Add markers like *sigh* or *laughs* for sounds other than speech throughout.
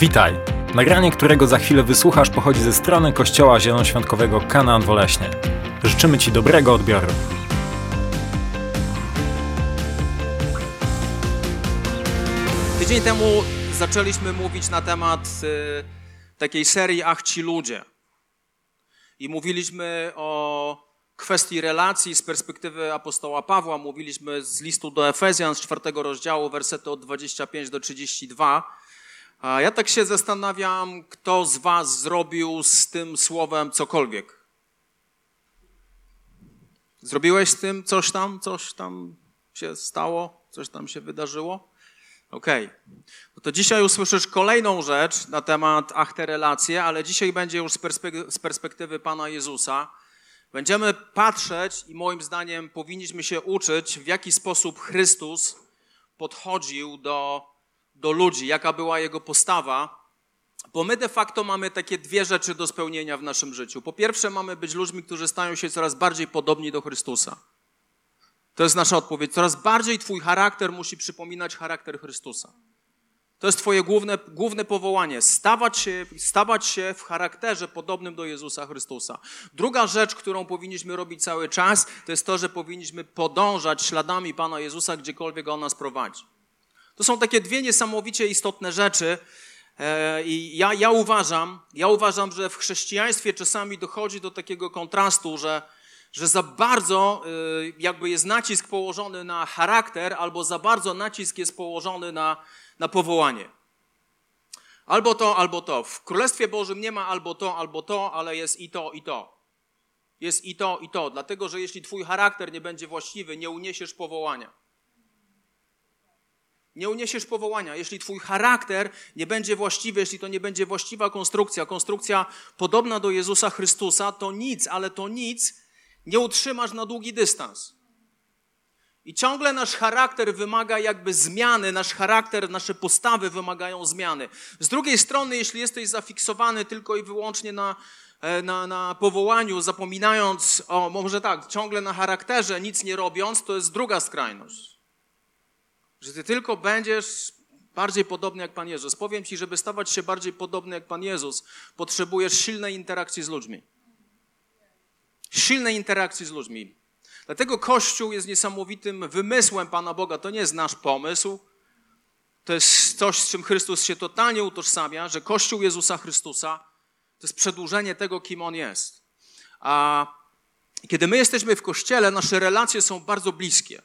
Witaj! Nagranie, którego za chwilę wysłuchasz, pochodzi ze strony Kościoła Zielonoświątkowego Kanaan Woleśnie. Życzymy Ci dobrego odbioru. Tydzień temu zaczęliśmy mówić na temat y, takiej serii Ach ci ludzie. I mówiliśmy o kwestii relacji z perspektywy apostoła Pawła. Mówiliśmy z listu do Efezjan z czwartego rozdziału, wersety od 25 do 32. A ja tak się zastanawiam, kto z was zrobił z tym słowem cokolwiek. Zrobiłeś z tym coś tam, coś tam się stało, coś tam się wydarzyło? Okej. Okay. No to dzisiaj usłyszysz kolejną rzecz na temat ach te relacje, ale dzisiaj będzie już z, perspek- z perspektywy Pana Jezusa. Będziemy patrzeć i moim zdaniem powinniśmy się uczyć, w jaki sposób Chrystus podchodził do, do ludzi, jaka była jego postawa, bo my de facto mamy takie dwie rzeczy do spełnienia w naszym życiu. Po pierwsze, mamy być ludźmi, którzy stają się coraz bardziej podobni do Chrystusa. To jest nasza odpowiedź. Coraz bardziej Twój charakter musi przypominać charakter Chrystusa. To jest Twoje główne, główne powołanie. Stawać się, stawać się w charakterze podobnym do Jezusa Chrystusa. Druga rzecz, którą powinniśmy robić cały czas, to jest to, że powinniśmy podążać śladami Pana Jezusa, gdziekolwiek On nas prowadzi. To są takie dwie niesamowicie istotne rzeczy. E, I ja, ja uważam, ja uważam, że w chrześcijaństwie czasami dochodzi do takiego kontrastu, że że za bardzo y, jakby jest nacisk położony na charakter, albo za bardzo nacisk jest położony na, na powołanie. Albo to, albo to. W Królestwie Bożym nie ma albo to, albo to, ale jest i to, i to. Jest i to, i to. Dlatego, że jeśli twój charakter nie będzie właściwy, nie uniesiesz powołania. Nie uniesiesz powołania. Jeśli twój charakter nie będzie właściwy, jeśli to nie będzie właściwa konstrukcja, konstrukcja podobna do Jezusa Chrystusa, to nic, ale to nic nie utrzymasz na długi dystans. I ciągle nasz charakter wymaga jakby zmiany, nasz charakter, nasze postawy wymagają zmiany. Z drugiej strony, jeśli jesteś zafiksowany tylko i wyłącznie na, e, na, na powołaniu, zapominając o, może tak, ciągle na charakterze, nic nie robiąc, to jest druga skrajność. Że ty tylko będziesz bardziej podobny jak Pan Jezus. Powiem ci, żeby stawać się bardziej podobny jak Pan Jezus, potrzebujesz silnej interakcji z ludźmi silnej interakcji z ludźmi. Dlatego Kościół jest niesamowitym wymysłem Pana Boga. To nie jest nasz pomysł. To jest coś, z czym Chrystus się totalnie utożsamia, że Kościół Jezusa Chrystusa to jest przedłużenie tego, kim On jest. A kiedy my jesteśmy w Kościele, nasze relacje są bardzo bliskie.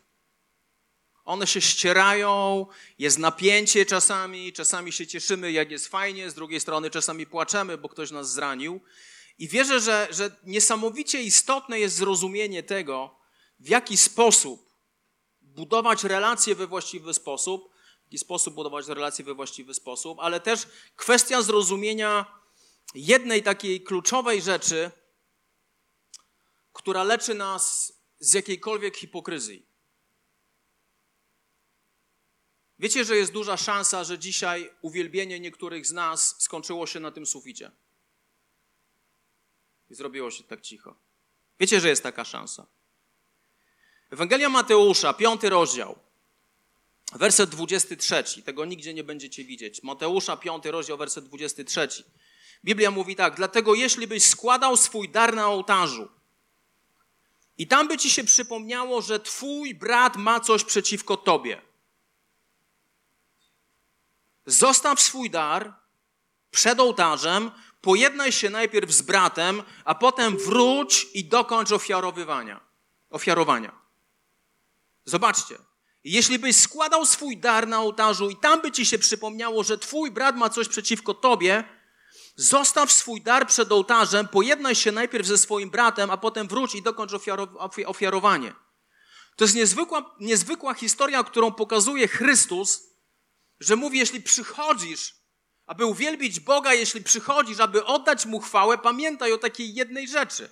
One się ścierają, jest napięcie czasami, czasami się cieszymy, jak jest fajnie, z drugiej strony czasami płaczemy, bo ktoś nas zranił. I wierzę, że, że niesamowicie istotne jest zrozumienie tego, w jaki sposób budować relacje we właściwy sposób, w jaki sposób budować relacje we właściwy sposób, ale też kwestia zrozumienia jednej takiej kluczowej rzeczy, która leczy nas z jakiejkolwiek hipokryzji. Wiecie, że jest duża szansa, że dzisiaj uwielbienie niektórych z nas skończyło się na tym suficie. I zrobiło się tak cicho. Wiecie, że jest taka szansa. Ewangelia Mateusza, piąty rozdział, werset 23. Tego nigdzie nie będziecie widzieć. Mateusza, piąty rozdział, werset 23. Biblia mówi tak: Dlatego, jeśli byś składał swój dar na ołtarzu i tam by ci się przypomniało, że twój brat ma coś przeciwko tobie, zostaw swój dar przed ołtarzem, pojednaj się najpierw z bratem, a potem wróć i dokończ ofiarowywania, ofiarowania. Zobaczcie, jeśli byś składał swój dar na ołtarzu i tam by ci się przypomniało, że twój brat ma coś przeciwko tobie, zostaw swój dar przed ołtarzem, pojednaj się najpierw ze swoim bratem, a potem wróć i dokończ ofiarowanie. To jest niezwykła, niezwykła historia, którą pokazuje Chrystus, że mówi, jeśli przychodzisz aby uwielbić Boga, jeśli przychodzisz, aby oddać Mu chwałę, pamiętaj o takiej jednej rzeczy.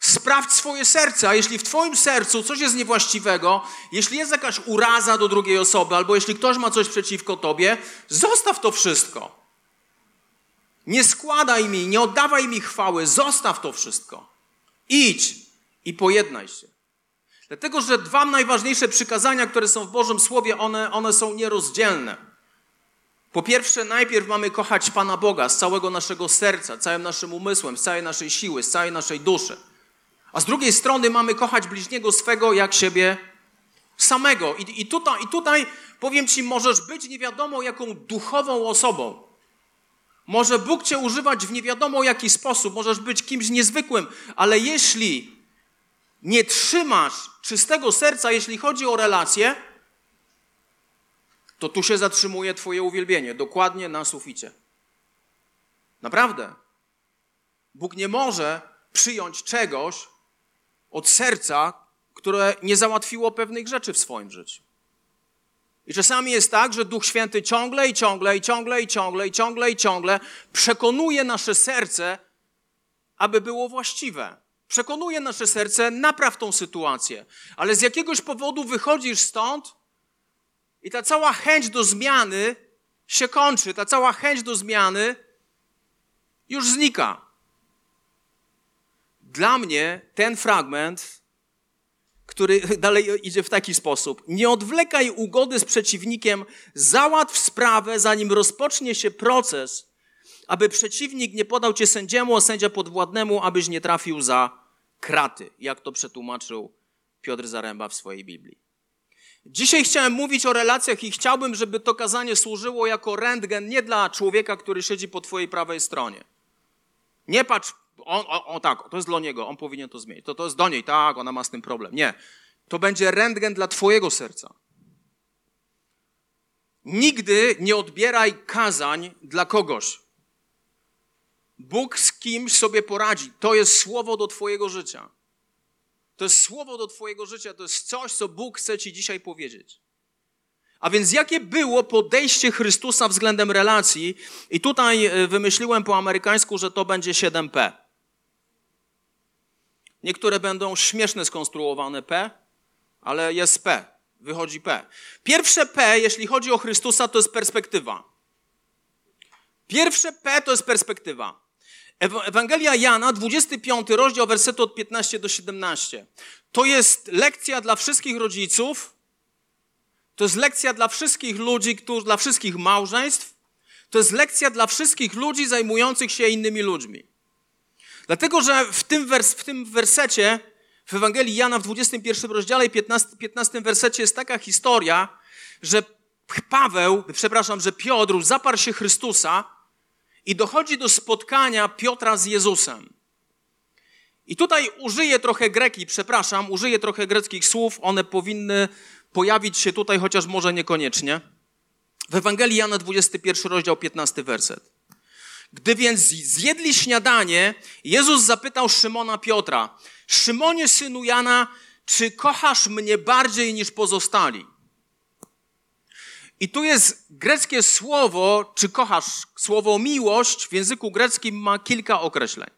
Sprawdź swoje serce, a jeśli w Twoim sercu coś jest niewłaściwego, jeśli jest jakaś uraza do drugiej osoby, albo jeśli ktoś ma coś przeciwko Tobie, zostaw to wszystko. Nie składaj mi, nie oddawaj mi chwały, zostaw to wszystko. Idź i pojednaj się. Dlatego, że dwa najważniejsze przykazania, które są w Bożym Słowie, one, one są nierozdzielne. Po pierwsze, najpierw mamy kochać Pana Boga z całego naszego serca, całym naszym umysłem, z całej naszej siły, z całej naszej duszy. A z drugiej strony mamy kochać bliźniego swego jak siebie samego. I, i, tutaj, I tutaj powiem Ci, możesz być nie wiadomo jaką duchową osobą. Może Bóg Cię używać w nie wiadomo jaki sposób, możesz być kimś niezwykłym, ale jeśli nie trzymasz czystego serca, jeśli chodzi o relacje, to tu się zatrzymuje Twoje uwielbienie, dokładnie na suficie. Naprawdę. Bóg nie może przyjąć czegoś od serca, które nie załatwiło pewnych rzeczy w swoim życiu. I czasami jest tak, że Duch Święty ciągle i ciągle i ciągle i ciągle i ciągle i ciągle przekonuje nasze serce, aby było właściwe. Przekonuje nasze serce, napraw tą sytuację. Ale z jakiegoś powodu wychodzisz stąd i ta cała chęć do zmiany się kończy. Ta cała chęć do zmiany już znika. Dla mnie ten fragment, który *laughs* dalej idzie w taki sposób: Nie odwlekaj ugody z przeciwnikiem, załatw sprawę, zanim rozpocznie się proces, aby przeciwnik nie podał cię sędziemu, a sędzia podwładnemu, abyś nie trafił za kraty, jak to przetłumaczył Piotr Zaręba w swojej Biblii. Dzisiaj chciałem mówić o relacjach i chciałbym, żeby to kazanie służyło jako rentgen nie dla człowieka, który siedzi po twojej prawej stronie. Nie patrz, on, on, on tak, to jest dla niego, on powinien to zmienić. To, to jest do niej, tak, ona ma z tym problem. Nie. To będzie rentgen dla twojego serca. Nigdy nie odbieraj kazań dla kogoś. Bóg z kimś sobie poradzi. To jest słowo do Twojego życia. To jest słowo do Twojego życia, to jest coś, co Bóg chce Ci dzisiaj powiedzieć. A więc jakie było podejście Chrystusa względem relacji? I tutaj e, wymyśliłem po amerykańsku, że to będzie 7P. Niektóre będą śmieszne skonstruowane P, ale jest P, wychodzi P. Pierwsze P, jeśli chodzi o Chrystusa, to jest perspektywa. Pierwsze P to jest perspektywa. Ewangelia Jana, 25 rozdział, wersetu od 15 do 17. To jest lekcja dla wszystkich rodziców, to jest lekcja dla wszystkich ludzi, dla wszystkich małżeństw, to jest lekcja dla wszystkich ludzi zajmujących się innymi ludźmi. Dlatego, że w tym, wers, w tym wersecie, w Ewangelii Jana w 21 rozdziale 15, 15 wersecie jest taka historia, że Paweł, przepraszam, że Piotr zaparł się Chrystusa, i dochodzi do spotkania Piotra z Jezusem. I tutaj użyję trochę greki, przepraszam, użyję trochę greckich słów, one powinny pojawić się tutaj, chociaż może niekoniecznie. W Ewangelii Jana 21 rozdział 15 werset. Gdy więc zjedli śniadanie, Jezus zapytał Szymona Piotra: Szymonie, synu Jana, czy kochasz mnie bardziej niż pozostali? I tu jest greckie słowo, czy kochasz, słowo miłość w języku greckim ma kilka określeń.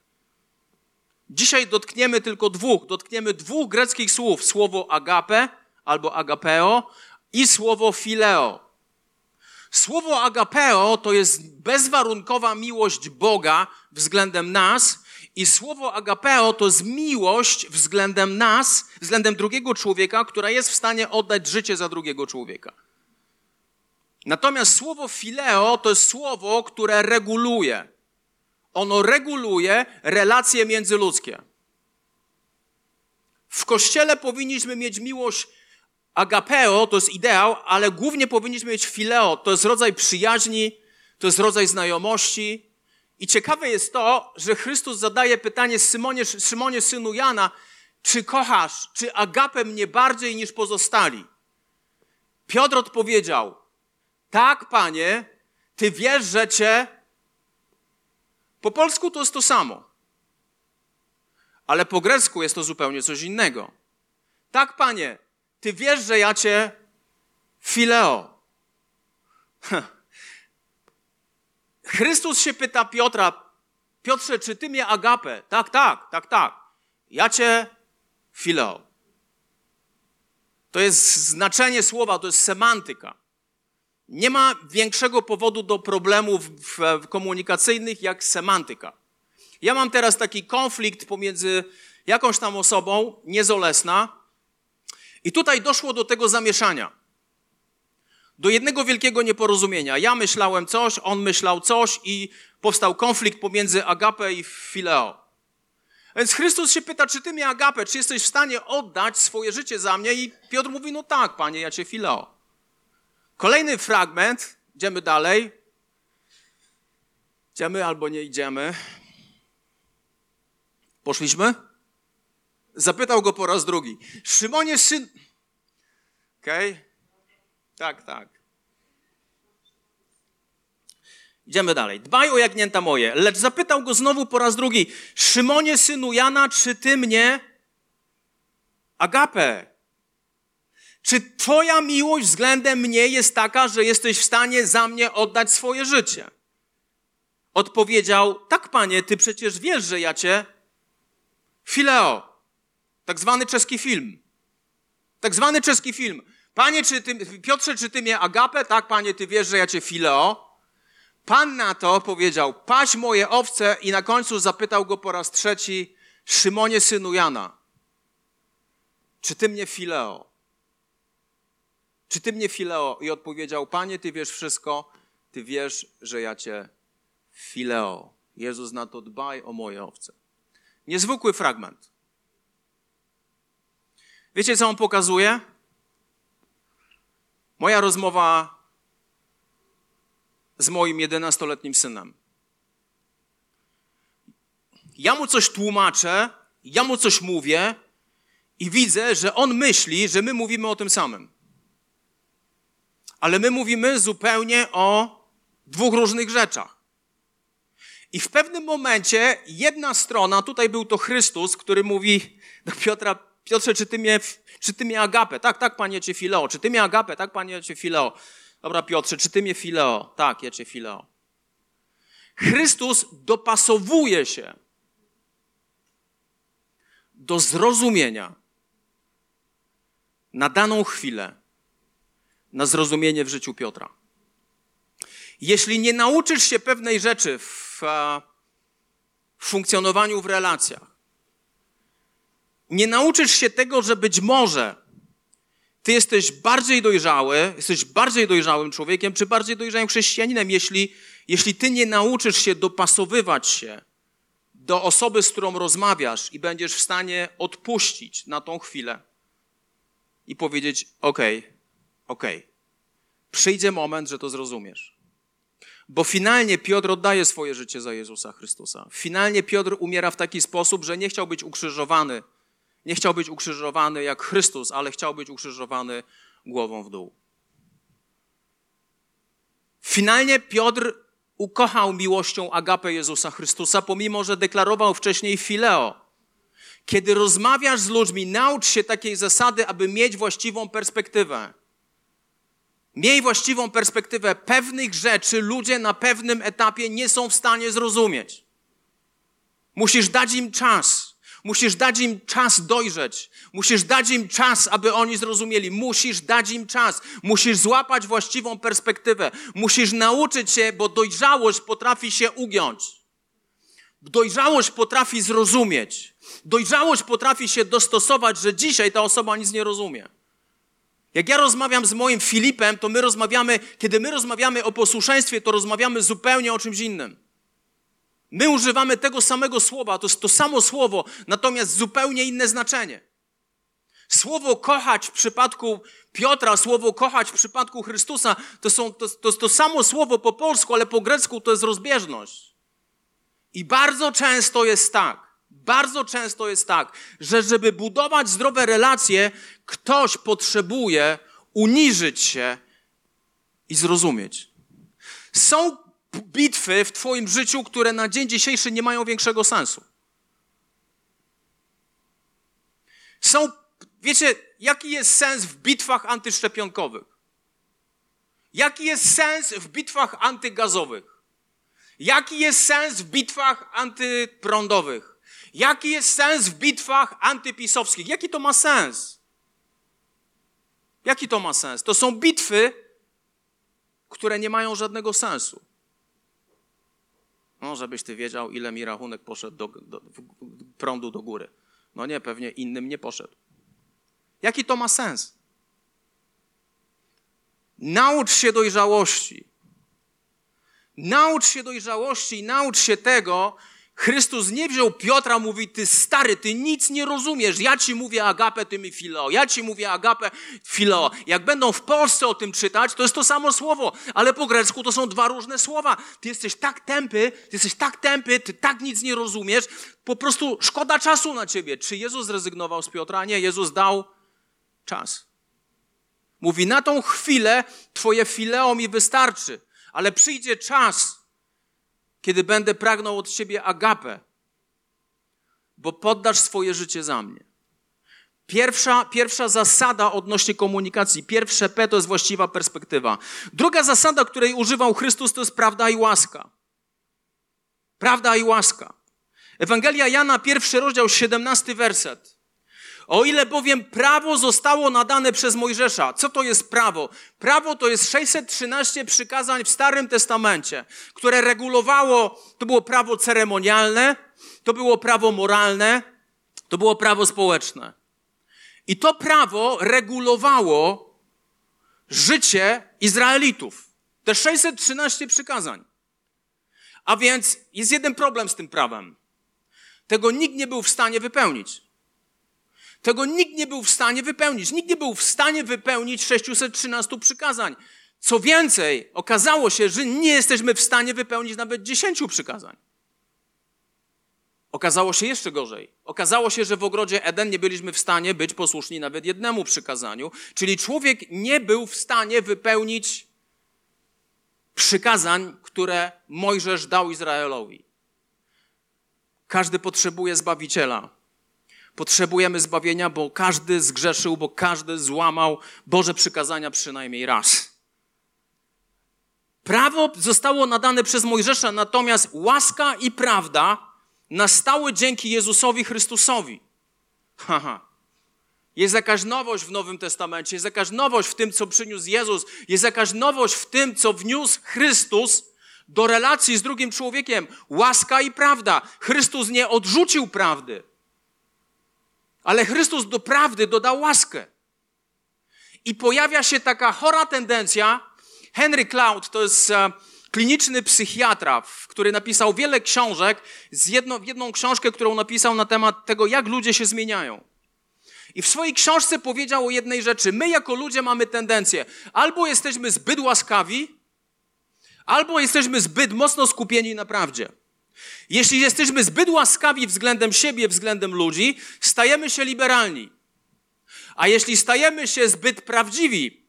Dzisiaj dotkniemy tylko dwóch. Dotkniemy dwóch greckich słów. Słowo agape albo agapeo i słowo fileo. Słowo agapeo to jest bezwarunkowa miłość Boga względem nas i słowo agapeo to jest miłość względem nas, względem drugiego człowieka, która jest w stanie oddać życie za drugiego człowieka. Natomiast słowo fileo to jest słowo, które reguluje. Ono reguluje relacje międzyludzkie. W kościele powinniśmy mieć miłość agapeo, to jest ideał, ale głównie powinniśmy mieć fileo, to jest rodzaj przyjaźni, to jest rodzaj znajomości. I ciekawe jest to, że Chrystus zadaje pytanie Symonie, Szymonie, synu Jana, czy kochasz, czy agapę mnie bardziej niż pozostali? Piotr odpowiedział, tak, panie, ty wiesz, że cię. Po polsku to jest to samo. Ale po grecku jest to zupełnie coś innego. Tak, panie, ty wiesz, że ja cię fileo. *laughs* Chrystus się pyta Piotra, Piotrze, czy ty mnie agapę? Tak, tak, tak, tak. Ja cię fileo. To jest znaczenie słowa, to jest semantyka. Nie ma większego powodu do problemów komunikacyjnych jak semantyka. Ja mam teraz taki konflikt pomiędzy jakąś tam osobą, niezolesna, i tutaj doszło do tego zamieszania. Do jednego wielkiego nieporozumienia. Ja myślałem coś, on myślał coś i powstał konflikt pomiędzy Agapę i Fileo. Więc Chrystus się pyta, czy ty mnie Agapę, czy jesteś w stanie oddać swoje życie za mnie? I Piotr mówi, no tak, panie, ja cię Fileo. Kolejny fragment, idziemy dalej. Idziemy albo nie idziemy. Poszliśmy? Zapytał go po raz drugi. Szymonie, syn... Okej? Okay. Tak, tak. Idziemy dalej. Dbaj o jagnięta moje. Lecz zapytał go znowu po raz drugi. Szymonie, synu Jana, czy ty mnie... Agapę. Czy twoja miłość względem mnie jest taka, że jesteś w stanie za mnie oddać swoje życie? Odpowiedział, tak panie, ty przecież wiesz, że ja cię... Fileo. Tak zwany czeski film. Tak zwany czeski film. Panie, czy ty, Piotrze, czy ty mnie agapę? Tak, panie, ty wiesz, że ja cię fileo. Pan na to powiedział, paś moje owce i na końcu zapytał go po raz trzeci, Szymonie, synu Jana, czy ty mnie fileo? Czy ty mnie fileo? I odpowiedział, panie, ty wiesz wszystko, ty wiesz, że ja cię fileo. Jezus na to dbaj o moje owce. Niezwykły fragment. Wiecie, co on pokazuje? Moja rozmowa z moim 11-letnim synem. Ja mu coś tłumaczę, ja mu coś mówię i widzę, że on myśli, że my mówimy o tym samym. Ale my mówimy zupełnie o dwóch różnych rzeczach. I w pewnym momencie jedna strona, tutaj był to Chrystus, który mówi do Piotra, Piotrze, czy ty mnie, czy ty mnie agapę? Tak, tak, panie cię fileo. Czy ty mnie agapę? Tak, panie cię fileo. Dobra, Piotrze, czy ty mnie fileo? Tak, ja cię fileo. Chrystus dopasowuje się do zrozumienia na daną chwilę, na zrozumienie w życiu Piotra. Jeśli nie nauczysz się pewnej rzeczy w, w funkcjonowaniu w relacjach, nie nauczysz się tego, że być może ty jesteś bardziej dojrzały, jesteś bardziej dojrzałym człowiekiem, czy bardziej dojrzałym chrześcijaninem, jeśli, jeśli ty nie nauczysz się dopasowywać się do osoby, z którą rozmawiasz i będziesz w stanie odpuścić na tą chwilę i powiedzieć: OK, OK, przyjdzie moment, że to zrozumiesz. Bo finalnie Piotr oddaje swoje życie za Jezusa Chrystusa. Finalnie Piotr umiera w taki sposób, że nie chciał być ukrzyżowany nie chciał być ukrzyżowany jak Chrystus, ale chciał być ukrzyżowany głową w dół. Finalnie Piotr ukochał miłością agapę Jezusa Chrystusa, pomimo że deklarował wcześniej fileo. Kiedy rozmawiasz z ludźmi, naucz się takiej zasady, aby mieć właściwą perspektywę. Miej właściwą perspektywę pewnych rzeczy, ludzie na pewnym etapie nie są w stanie zrozumieć. Musisz dać im czas. Musisz dać im czas dojrzeć. Musisz dać im czas, aby oni zrozumieli. Musisz dać im czas. Musisz złapać właściwą perspektywę. Musisz nauczyć się, bo dojrzałość potrafi się ugiąć. Dojrzałość potrafi zrozumieć. Dojrzałość potrafi się dostosować, że dzisiaj ta osoba nic nie rozumie. Jak ja rozmawiam z moim Filipem, to my rozmawiamy, kiedy my rozmawiamy o posłuszeństwie, to rozmawiamy zupełnie o czymś innym. My używamy tego samego słowa, to jest to samo słowo, natomiast zupełnie inne znaczenie. Słowo kochać w przypadku Piotra, słowo kochać w przypadku Chrystusa, to, są, to, to jest to samo słowo po polsku, ale po grecku to jest rozbieżność. I bardzo często jest tak, bardzo często jest tak, że żeby budować zdrowe relacje, ktoś potrzebuje uniżyć się i zrozumieć. Są bitwy w Twoim życiu, które na dzień dzisiejszy nie mają większego sensu. Są, wiecie, jaki jest sens w bitwach antyszczepionkowych? Jaki jest sens w bitwach antygazowych? Jaki jest sens w bitwach antyprądowych? Jaki jest sens w bitwach antypisowskich? Jaki to ma sens? Jaki to ma sens? To są bitwy, które nie mają żadnego sensu. No, żebyś ty wiedział, ile mi rachunek poszedł do, do, prądu do góry. No nie, pewnie innym nie poszedł. Jaki to ma sens? Naucz się dojrzałości. Naucz się dojrzałości i naucz się tego, Chrystus nie wziął Piotra, mówi, ty stary, ty nic nie rozumiesz. Ja ci mówię agapę, ty mi fileo. Ja ci mówię agapę, fileo. Jak będą w Polsce o tym czytać, to jest to samo słowo, ale po grecku to są dwa różne słowa. Ty jesteś tak tępy, ty jesteś tak tępy, ty tak nic nie rozumiesz. Po prostu szkoda czasu na ciebie. Czy Jezus zrezygnował z Piotra? Nie, Jezus dał czas. Mówi, na tą chwilę twoje fileo mi wystarczy, ale przyjdzie czas, kiedy będę pragnął od ciebie agapę, bo poddasz swoje życie za mnie. Pierwsza, pierwsza zasada odnośnie komunikacji, pierwsze P to jest właściwa perspektywa. Druga zasada, której używał Chrystus, to jest prawda i łaska. Prawda i łaska. Ewangelia Jana, pierwszy rozdział, 17 werset. O ile bowiem prawo zostało nadane przez Mojżesza. Co to jest prawo? Prawo to jest 613 przykazań w Starym Testamencie, które regulowało, to było prawo ceremonialne, to było prawo moralne, to było prawo społeczne. I to prawo regulowało życie Izraelitów. Te 613 przykazań. A więc jest jeden problem z tym prawem. Tego nikt nie był w stanie wypełnić. Tego nikt nie był w stanie wypełnić. Nikt nie był w stanie wypełnić 613 przykazań. Co więcej, okazało się, że nie jesteśmy w stanie wypełnić nawet 10 przykazań. Okazało się jeszcze gorzej. Okazało się, że w ogrodzie Eden nie byliśmy w stanie być posłuszni nawet jednemu przykazaniu, czyli człowiek nie był w stanie wypełnić przykazań, które Mojżesz dał Izraelowi. Każdy potrzebuje zbawiciela. Potrzebujemy zbawienia, bo każdy zgrzeszył, bo każdy złamał Boże przykazania przynajmniej raz. Prawo zostało nadane przez Mojżesza, natomiast łaska i prawda nastały dzięki Jezusowi Chrystusowi. Haha. Jest jakaś nowość w Nowym Testamencie, jest jakaś nowość w tym, co przyniósł Jezus, jest jakaś nowość w tym, co wniósł Chrystus do relacji z drugim człowiekiem. Łaska i prawda. Chrystus nie odrzucił prawdy. Ale Chrystus do prawdy dodał łaskę. I pojawia się taka chora tendencja. Henry Cloud to jest e, kliniczny psychiatra, który napisał wiele książek, z jedną, jedną książkę, którą napisał na temat tego, jak ludzie się zmieniają. I w swojej książce powiedział o jednej rzeczy. My jako ludzie mamy tendencję, albo jesteśmy zbyt łaskawi, albo jesteśmy zbyt mocno skupieni na prawdzie. Jeśli jesteśmy zbyt łaskawi względem siebie, względem ludzi, stajemy się liberalni. A jeśli stajemy się zbyt prawdziwi,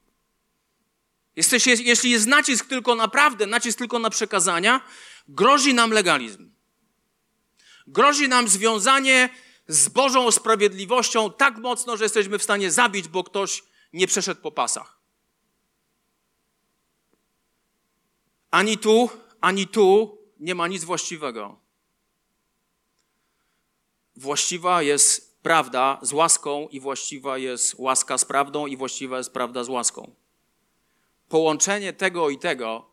jesteś, jeśli jest nacisk tylko na prawdę, nacisk tylko na przekazania, grozi nam legalizm. Grozi nam związanie z Bożą sprawiedliwością tak mocno, że jesteśmy w stanie zabić, bo ktoś nie przeszedł po pasach. Ani tu, ani tu nie ma nic właściwego. Właściwa jest prawda z łaską i właściwa jest łaska z prawdą i właściwa jest prawda z łaską. Połączenie tego i tego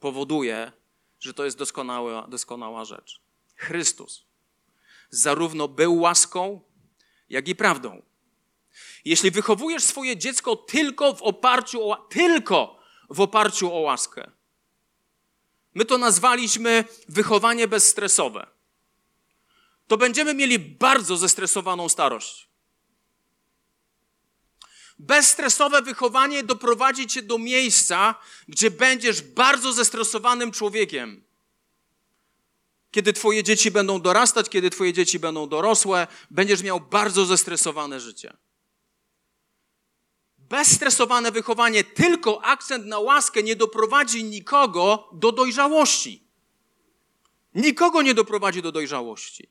powoduje, że to jest doskonała, doskonała rzecz. Chrystus zarówno był łaską, jak i prawdą. Jeśli wychowujesz swoje dziecko tylko w oparciu o, tylko w oparciu o łaskę, My to nazwaliśmy wychowanie bezstresowe. To będziemy mieli bardzo zestresowaną starość. Bezstresowe wychowanie doprowadzi cię do miejsca, gdzie będziesz bardzo zestresowanym człowiekiem. Kiedy twoje dzieci będą dorastać, kiedy twoje dzieci będą dorosłe, będziesz miał bardzo zestresowane życie bezstresowane wychowanie, tylko akcent na łaskę nie doprowadzi nikogo do dojrzałości. Nikogo nie doprowadzi do dojrzałości.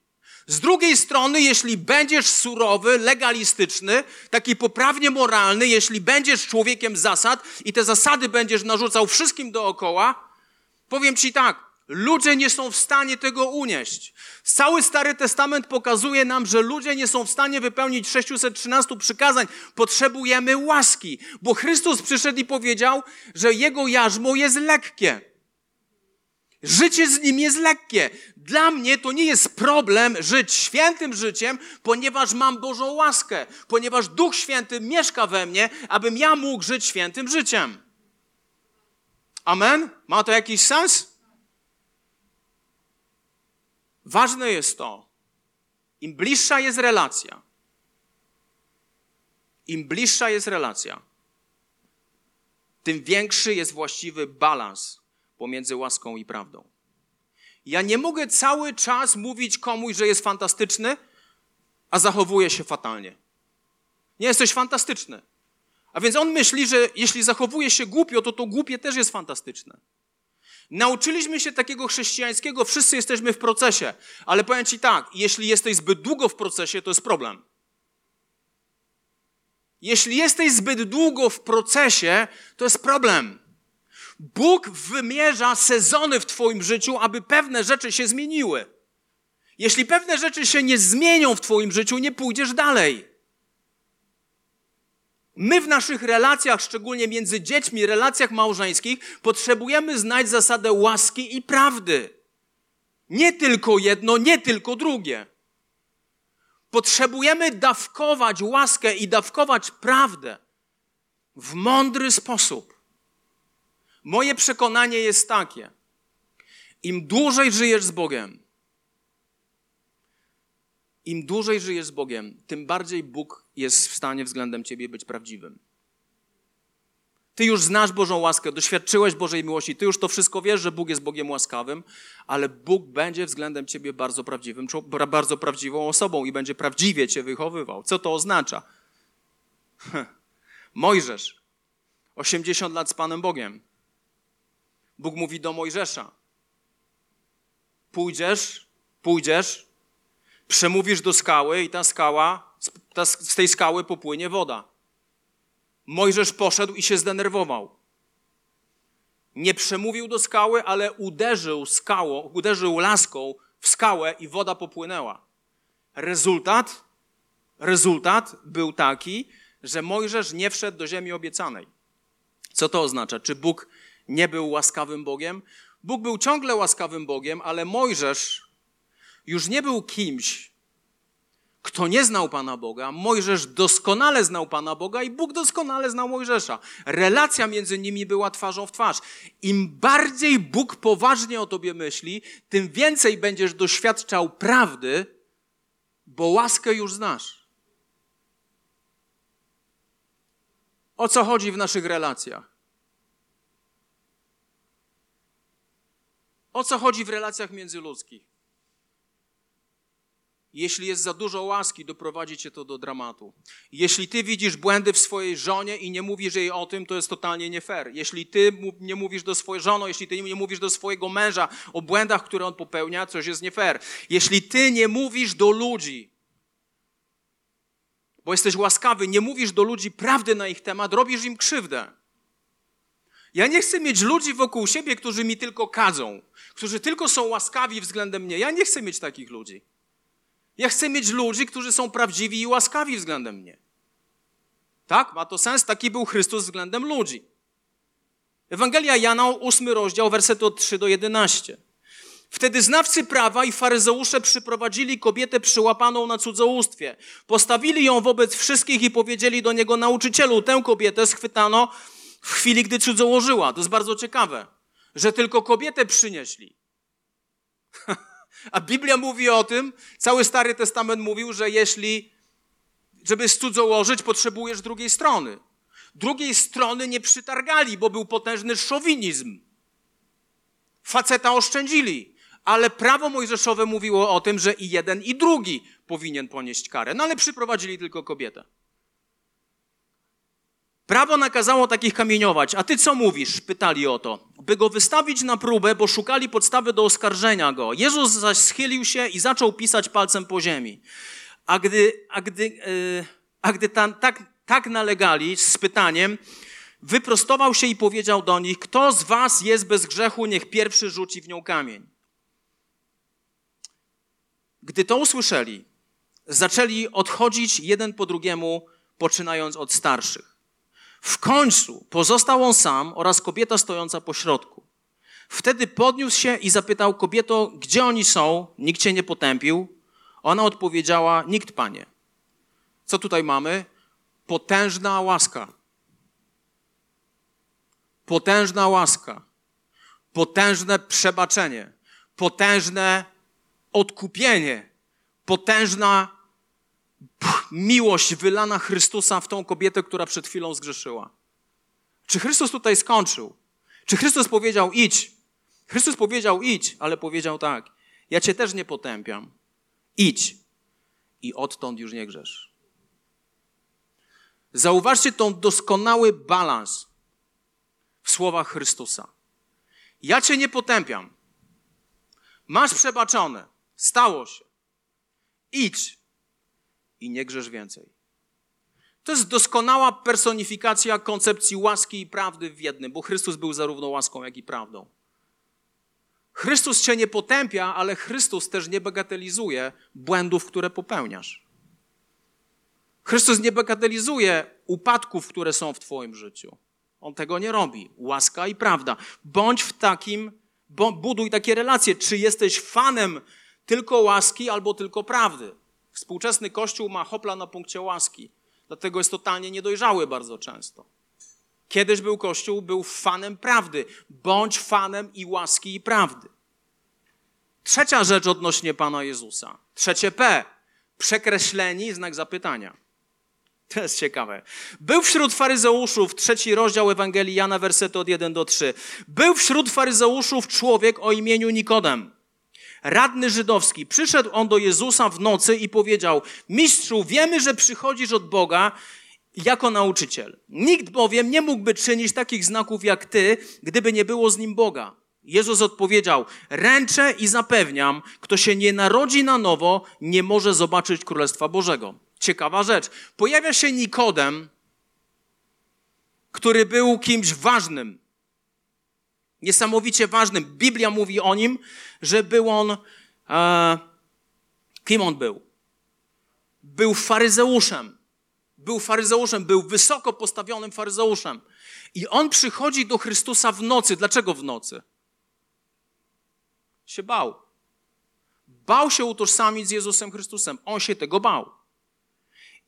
Z drugiej strony, jeśli będziesz surowy, legalistyczny, taki poprawnie moralny, jeśli będziesz człowiekiem zasad i te zasady będziesz narzucał wszystkim dookoła, powiem ci tak, Ludzie nie są w stanie tego unieść. Cały Stary Testament pokazuje nam, że ludzie nie są w stanie wypełnić 613 przykazań. Potrzebujemy łaski, bo Chrystus przyszedł i powiedział, że jego jarzmo jest lekkie. Życie z nim jest lekkie. Dla mnie to nie jest problem żyć świętym życiem, ponieważ mam Bożą łaskę, ponieważ Duch Święty mieszka we mnie, abym ja mógł żyć świętym życiem. Amen? Ma to jakiś sens? Ważne jest to, im bliższa jest relacja, im bliższa jest relacja, tym większy jest właściwy balans pomiędzy łaską i prawdą. Ja nie mogę cały czas mówić komuś, że jest fantastyczny, a zachowuje się fatalnie. Nie jesteś fantastyczny. A więc on myśli, że jeśli zachowuje się głupio, to to głupie też jest fantastyczne. Nauczyliśmy się takiego chrześcijańskiego, wszyscy jesteśmy w procesie, ale powiem ci tak, jeśli jesteś zbyt długo w procesie, to jest problem. Jeśli jesteś zbyt długo w procesie, to jest problem. Bóg wymierza sezony w Twoim życiu, aby pewne rzeczy się zmieniły. Jeśli pewne rzeczy się nie zmienią w Twoim życiu, nie pójdziesz dalej. My w naszych relacjach, szczególnie między dziećmi, relacjach małżeńskich, potrzebujemy znać zasadę łaski i prawdy. Nie tylko jedno, nie tylko drugie. Potrzebujemy dawkować łaskę i dawkować prawdę w mądry sposób. Moje przekonanie jest takie: im dłużej żyjesz z Bogiem, im dłużej żyjesz z Bogiem, tym bardziej Bóg jest w stanie względem ciebie być prawdziwym. Ty już znasz Bożą łaskę, doświadczyłeś Bożej miłości, ty już to wszystko wiesz, że Bóg jest Bogiem łaskawym, ale Bóg będzie względem ciebie bardzo prawdziwym, bardzo prawdziwą osobą i będzie prawdziwie cię wychowywał. Co to oznacza? Mojżesz, 80 lat z Panem Bogiem. Bóg mówi do Mojżesza: Pójdziesz, pójdziesz, przemówisz do skały i ta skała, z tej skały popłynie woda. Mojżesz poszedł i się zdenerwował. Nie przemówił do skały, ale uderzył skałą, uderzył laską w skałę i woda popłynęła. Rezultat, rezultat był taki, że Mojżesz nie wszedł do ziemi obiecanej. Co to oznacza? Czy Bóg nie był łaskawym Bogiem? Bóg był ciągle łaskawym Bogiem, ale Mojżesz już nie był kimś, kto nie znał Pana Boga, Mojżesz doskonale znał Pana Boga i Bóg doskonale znał Mojżesza. Relacja między nimi była twarzą w twarz. Im bardziej Bóg poważnie o tobie myśli, tym więcej będziesz doświadczał prawdy, bo łaskę już znasz. O co chodzi w naszych relacjach? O co chodzi w relacjach międzyludzkich? Jeśli jest za dużo łaski, doprowadzi cię to do dramatu. Jeśli ty widzisz błędy w swojej żonie i nie mówisz jej o tym, to jest totalnie nie fair. Jeśli ty nie mówisz do swojej żony, jeśli ty nie mówisz do swojego męża o błędach, które on popełnia, coś jest nie fair. Jeśli ty nie mówisz do ludzi, bo jesteś łaskawy, nie mówisz do ludzi prawdy na ich temat, robisz im krzywdę. Ja nie chcę mieć ludzi wokół siebie, którzy mi tylko kadzą, którzy tylko są łaskawi względem mnie. Ja nie chcę mieć takich ludzi. Ja chcę mieć ludzi, którzy są prawdziwi i łaskawi względem mnie. Tak? Ma to sens? Taki był Chrystus względem ludzi. Ewangelia Jana, 8 rozdział, wersety od 3 do 11. Wtedy znawcy prawa i faryzeusze przyprowadzili kobietę przyłapaną na cudzołóstwie. Postawili ją wobec wszystkich i powiedzieli do niego, nauczycielu, tę kobietę schwytano w chwili, gdy cudzołożyła. To jest bardzo ciekawe, że tylko kobietę przynieśli. *laughs* A Biblia mówi o tym, cały Stary Testament mówił, że jeśli, żeby cudzołożyć, potrzebujesz drugiej strony. Drugiej strony nie przytargali, bo był potężny szowinizm. Faceta oszczędzili. Ale prawo mojżeszowe mówiło o tym, że i jeden, i drugi powinien ponieść karę. No ale przyprowadzili tylko kobietę. Prawo nakazało takich kamieniować. A ty co mówisz? Pytali o to. By go wystawić na próbę, bo szukali podstawy do oskarżenia go. Jezus zaś schylił się i zaczął pisać palcem po ziemi. A gdy, a gdy, yy, a gdy tam, tak, tak nalegali z pytaniem, wyprostował się i powiedział do nich: Kto z was jest bez grzechu, niech pierwszy rzuci w nią kamień. Gdy to usłyszeli, zaczęli odchodzić jeden po drugiemu, poczynając od starszych. W końcu pozostał on sam oraz kobieta stojąca po środku. Wtedy podniósł się i zapytał kobieto, gdzie oni są? Nikt cię nie potępił. Ona odpowiedziała, nikt, panie. Co tutaj mamy? Potężna łaska. Potężna łaska. Potężne przebaczenie. Potężne odkupienie. Potężna miłość wylana Chrystusa w tą kobietę, która przed chwilą zgrzeszyła. Czy Chrystus tutaj skończył? Czy Chrystus powiedział idź? Chrystus powiedział idź, ale powiedział tak: Ja cię też nie potępiam. Idź i odtąd już nie grzesz. Zauważcie tą doskonały balans w słowach Chrystusa. Ja cię nie potępiam. Masz przebaczone. Stało się. Idź i nie grzesz więcej. To jest doskonała personifikacja koncepcji łaski i prawdy w jednym, bo Chrystus był zarówno łaską, jak i prawdą. Chrystus cię nie potępia, ale Chrystus też nie bagatelizuje błędów, które popełniasz. Chrystus nie bagatelizuje upadków, które są w Twoim życiu. On tego nie robi. Łaska i prawda. Bądź w takim, buduj takie relacje. Czy jesteś fanem tylko łaski albo tylko prawdy? Współczesny Kościół ma hopla na punkcie łaski. Dlatego jest totalnie niedojrzały bardzo często. Kiedyś był Kościół, był fanem prawdy. Bądź fanem i łaski i prawdy. Trzecia rzecz odnośnie Pana Jezusa. Trzecie P. Przekreśleni, znak zapytania. To jest ciekawe. Był wśród faryzeuszów, trzeci rozdział Ewangelii Jana, wersety od 1 do 3. Był wśród faryzeuszów człowiek o imieniu Nikodem, radny żydowski. Przyszedł on do Jezusa w nocy i powiedział: Mistrzu, wiemy, że przychodzisz od Boga jako nauczyciel. Nikt bowiem nie mógłby czynić takich znaków jak ty, gdyby nie było z nim Boga. Jezus odpowiedział: Ręczę i zapewniam, kto się nie narodzi na nowo, nie może zobaczyć Królestwa Bożego. Ciekawa rzecz. Pojawia się Nikodem, który był kimś ważnym. Niesamowicie ważnym. Biblia mówi o nim, że był on. E, kim on był? Był faryzeuszem. Był faryzeuszem, był wysoko postawionym faryzeuszem. I on przychodzi do Chrystusa w nocy. Dlaczego w nocy? Się bał. Bał się utożsamić z Jezusem Chrystusem. On się tego bał.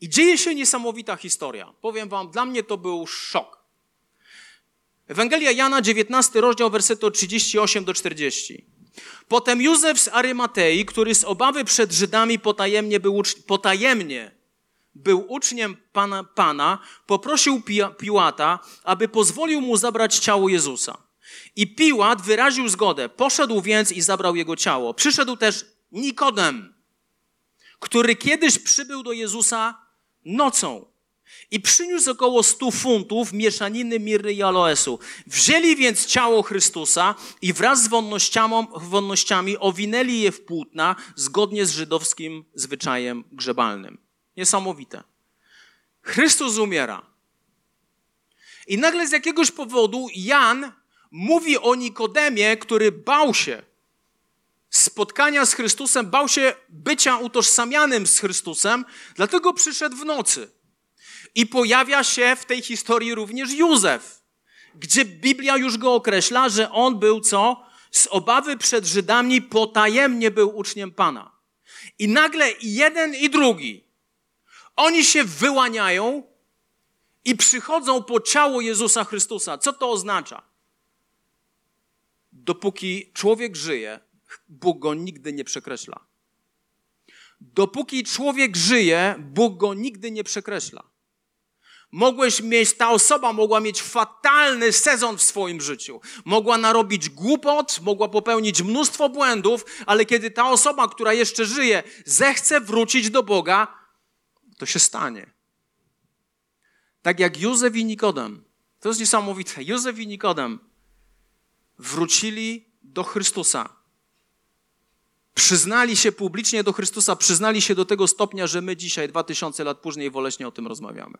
I dzieje się niesamowita historia. Powiem wam, dla mnie to był szok. Ewangelia Jana, 19 rozdział, wersety od 38 do 40. Potem Józef z Arymatei, który z obawy przed Żydami potajemnie był, potajemnie był uczniem Pana, Pana poprosił Piłata, aby pozwolił mu zabrać ciało Jezusa. I Piłat wyraził zgodę. Poszedł więc i zabrał jego ciało. Przyszedł też Nikodem, który kiedyś przybył do Jezusa nocą i przyniósł około stu funtów mieszaniny mirry i aloesu. Wzięli więc ciało Chrystusa i wraz z wonnościami owinęli je w płótna zgodnie z żydowskim zwyczajem grzebalnym. Niesamowite. Chrystus umiera. I nagle z jakiegoś powodu Jan mówi o Nikodemie, który bał się spotkania z Chrystusem, bał się bycia utożsamianym z Chrystusem, dlatego przyszedł w nocy. I pojawia się w tej historii również Józef, gdzie Biblia już go określa, że on był co? Z obawy przed Żydami potajemnie był uczniem Pana. I nagle jeden i drugi, oni się wyłaniają i przychodzą po ciało Jezusa Chrystusa. Co to oznacza? Dopóki człowiek żyje, Bóg go nigdy nie przekreśla. Dopóki człowiek żyje, Bóg go nigdy nie przekreśla. Mogłeś mieć, ta osoba mogła mieć fatalny sezon w swoim życiu. Mogła narobić głupot, mogła popełnić mnóstwo błędów, ale kiedy ta osoba, która jeszcze żyje, zechce wrócić do Boga, to się stanie. Tak jak Józef i Nikodem. To jest niesamowite. Józef i Nikodem wrócili do Chrystusa przyznali się publicznie do Chrystusa, przyznali się do tego stopnia, że my dzisiaj, dwa tysiące lat później, woleśnie o tym rozmawiamy.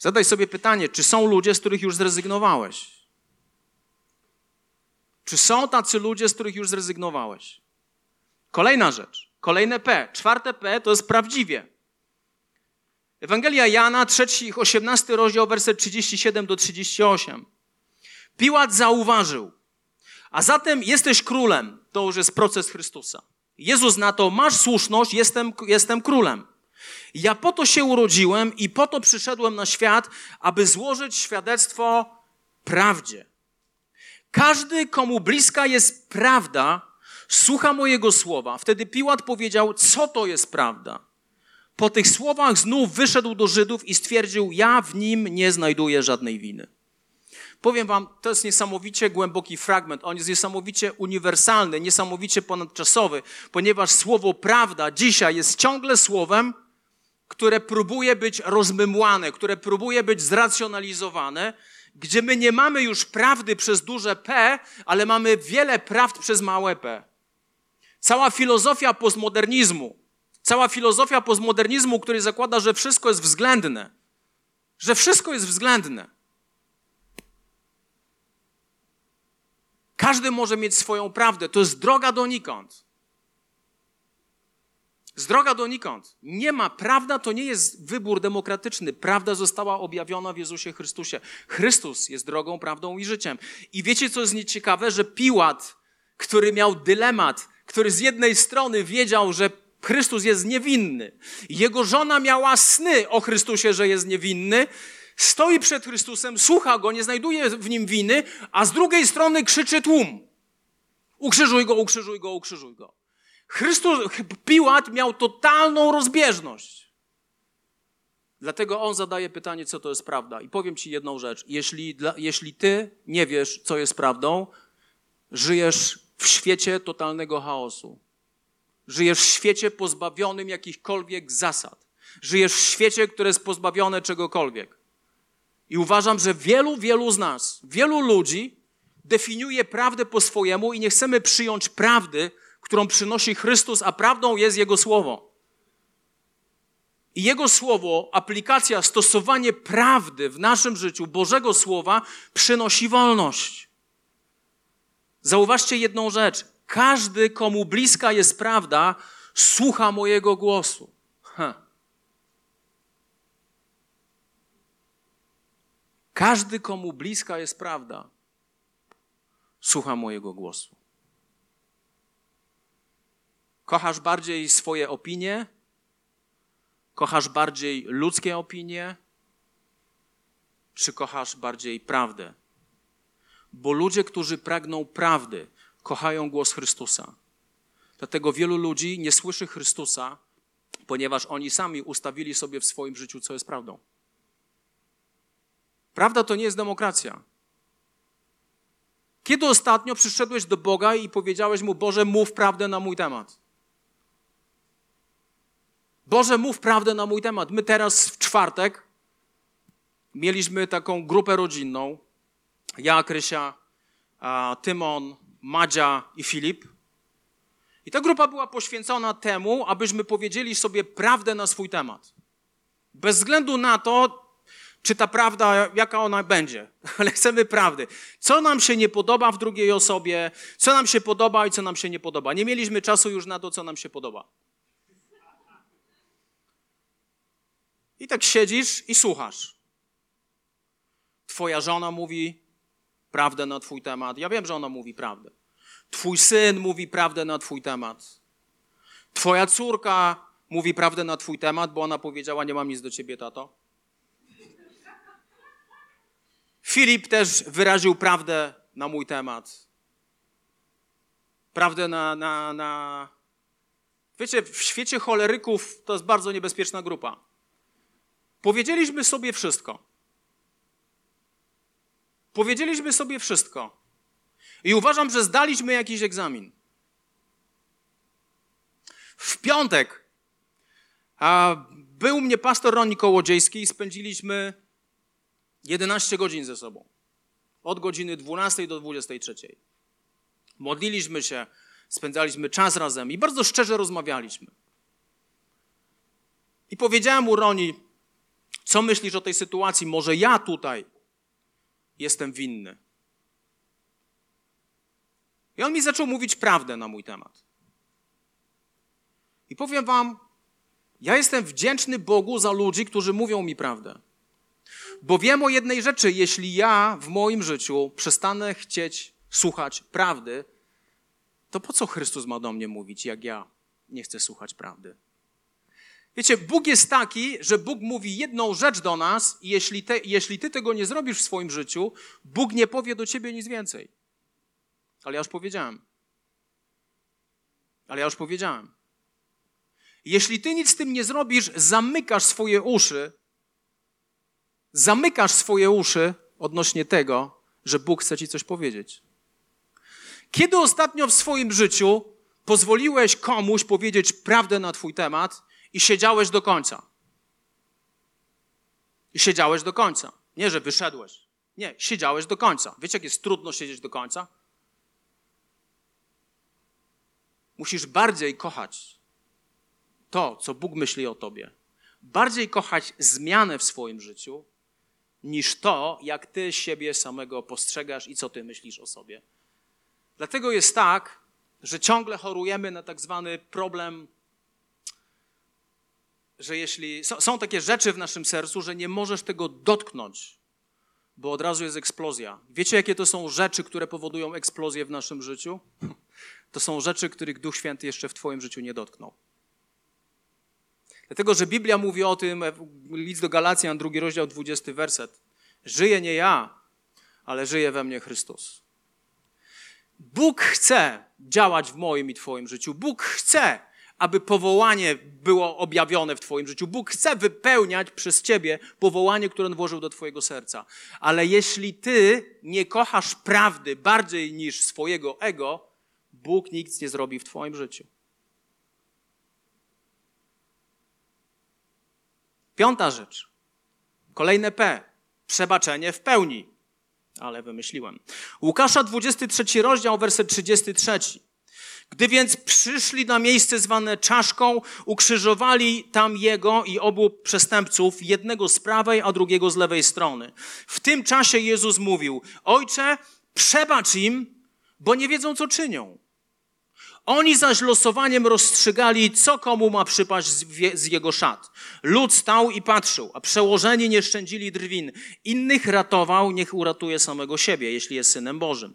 Zadaj sobie pytanie, czy są ludzie, z których już zrezygnowałeś? Czy są tacy ludzie, z których już zrezygnowałeś? Kolejna rzecz, kolejne P. Czwarte P to jest prawdziwie. Ewangelia Jana, trzeci, 18 rozdział, werset 37 do 38. Piłat zauważył, a zatem jesteś królem. To już jest proces Chrystusa. Jezus na to, masz słuszność, jestem, jestem królem. Ja po to się urodziłem i po to przyszedłem na świat, aby złożyć świadectwo prawdzie. Każdy, komu bliska jest prawda, słucha mojego słowa. Wtedy Piłat powiedział, co to jest prawda. Po tych słowach znów wyszedł do Żydów i stwierdził, ja w nim nie znajduję żadnej winy. Powiem wam, to jest niesamowicie głęboki fragment. On jest niesamowicie uniwersalny, niesamowicie ponadczasowy, ponieważ słowo prawda dzisiaj jest ciągle słowem, które próbuje być rozmymłane, które próbuje być zracjonalizowane, gdzie my nie mamy już prawdy przez duże P, ale mamy wiele prawd przez małe p. Cała filozofia postmodernizmu, cała filozofia postmodernizmu, który zakłada, że wszystko jest względne, że wszystko jest względne. Każdy może mieć swoją prawdę. To jest droga donikąd. Z droga donikąd. Nie ma. Prawda to nie jest wybór demokratyczny. Prawda została objawiona w Jezusie Chrystusie. Chrystus jest drogą, prawdą i życiem. I wiecie, co jest nieciekawe? Że Piłat, który miał dylemat, który z jednej strony wiedział, że Chrystus jest niewinny, jego żona miała sny o Chrystusie, że jest niewinny, stoi przed Chrystusem, słucha go, nie znajduje w nim winy, a z drugiej strony krzyczy tłum. Ukrzyżuj go, ukrzyżuj go, ukrzyżuj go. Chrystus, Piłat miał totalną rozbieżność. Dlatego on zadaje pytanie, co to jest prawda. I powiem ci jedną rzecz. Jeśli, jeśli ty nie wiesz, co jest prawdą, żyjesz w świecie totalnego chaosu. Żyjesz w świecie pozbawionym jakichkolwiek zasad. Żyjesz w świecie, które jest pozbawione czegokolwiek. I uważam, że wielu, wielu z nas, wielu ludzi definiuje prawdę po swojemu i nie chcemy przyjąć prawdy, którą przynosi Chrystus, a prawdą jest Jego Słowo. I Jego Słowo, aplikacja, stosowanie prawdy w naszym życiu, Bożego Słowa, przynosi wolność. Zauważcie jedną rzecz. Każdy, komu bliska jest prawda, słucha mojego głosu. Ha. Każdy, komu bliska jest prawda, słucha mojego głosu. Kochasz bardziej swoje opinie? Kochasz bardziej ludzkie opinie? Czy kochasz bardziej prawdę? Bo ludzie, którzy pragną prawdy, kochają głos Chrystusa. Dlatego wielu ludzi nie słyszy Chrystusa, ponieważ oni sami ustawili sobie w swoim życiu, co jest prawdą. Prawda to nie jest demokracja. Kiedy ostatnio przyszedłeś do Boga i powiedziałeś mu: Boże, mów prawdę na mój temat? Boże, mów prawdę na mój temat. My teraz w czwartek mieliśmy taką grupę rodzinną. Ja, Krysia, Tymon, Madzia i Filip. I ta grupa była poświęcona temu, abyśmy powiedzieli sobie prawdę na swój temat. Bez względu na to, czy ta prawda, jaka ona będzie, *laughs* ale chcemy prawdy. Co nam się nie podoba w drugiej osobie, co nam się podoba i co nam się nie podoba. Nie mieliśmy czasu już na to, co nam się podoba. I tak siedzisz i słuchasz. Twoja żona mówi prawdę na twój temat. Ja wiem, że ona mówi prawdę. Twój syn mówi prawdę na twój temat. Twoja córka mówi prawdę na twój temat, bo ona powiedziała: Nie mam nic do ciebie, tato. Filip też wyraził prawdę na mój temat. Prawdę na, na, na. Wiecie, w świecie choleryków to jest bardzo niebezpieczna grupa. Powiedzieliśmy sobie wszystko. Powiedzieliśmy sobie wszystko. I uważam, że zdaliśmy jakiś egzamin. W piątek był mnie pastor Roni Kołodziejski i spędziliśmy 11 godzin ze sobą. Od godziny 12 do 23. Modliliśmy się, spędzaliśmy czas razem i bardzo szczerze rozmawialiśmy. I powiedziałem mu Roni, co myślisz o tej sytuacji? Może ja tutaj jestem winny. I on mi zaczął mówić prawdę na mój temat. I powiem wam, ja jestem wdzięczny Bogu za ludzi, którzy mówią mi prawdę. Bo wiem o jednej rzeczy, jeśli ja w moim życiu przestanę chcieć słuchać prawdy, to po co Chrystus ma do mnie mówić, jak ja nie chcę słuchać prawdy? Wiecie, Bóg jest taki, że Bóg mówi jedną rzecz do nas i jeśli, te, jeśli ty tego nie zrobisz w swoim życiu, Bóg nie powie do ciebie nic więcej. Ale ja już powiedziałem. Ale ja już powiedziałem. Jeśli ty nic z tym nie zrobisz, zamykasz swoje uszy, zamykasz swoje uszy odnośnie tego, że Bóg chce ci coś powiedzieć. Kiedy ostatnio w swoim życiu pozwoliłeś komuś powiedzieć prawdę na twój temat i siedziałeś do końca? I siedziałeś do końca. Nie, że wyszedłeś. Nie, siedziałeś do końca. Wiecie, jak jest trudno siedzieć do końca? Musisz bardziej kochać to, co Bóg myśli o tobie. Bardziej kochać zmianę w swoim życiu, niż to, jak ty siebie samego postrzegasz i co ty myślisz o sobie. Dlatego jest tak, że ciągle chorujemy na tak zwany problem, że jeśli są takie rzeczy w naszym sercu, że nie możesz tego dotknąć, bo od razu jest eksplozja. Wiecie, jakie to są rzeczy, które powodują eksplozję w naszym życiu? To są rzeczy, których Duch Święty jeszcze w Twoim życiu nie dotknął. Dlatego, że Biblia mówi o tym, list do Galacjan, drugi rozdział, dwudziesty werset. Żyje nie ja, ale żyje we mnie Chrystus. Bóg chce działać w moim i Twoim życiu. Bóg chce, aby powołanie było objawione w Twoim życiu. Bóg chce wypełniać przez Ciebie powołanie, które On włożył do Twojego serca. Ale jeśli Ty nie kochasz prawdy bardziej niż swojego ego, Bóg nic nie zrobi w Twoim życiu. Piąta rzecz. Kolejne P. Przebaczenie w pełni. Ale wymyśliłem. Łukasza 23 rozdział, werset 33. Gdy więc przyszli na miejsce zwane czaszką, ukrzyżowali tam jego i obu przestępców, jednego z prawej, a drugiego z lewej strony. W tym czasie Jezus mówił: Ojcze, przebacz im, bo nie wiedzą, co czynią. Oni zaś losowaniem rozstrzygali, co komu ma przypaść z jego szat. Lud stał i patrzył, a przełożeni nie szczędzili drwin. Innych ratował, niech uratuje samego siebie, jeśli jest synem Bożym.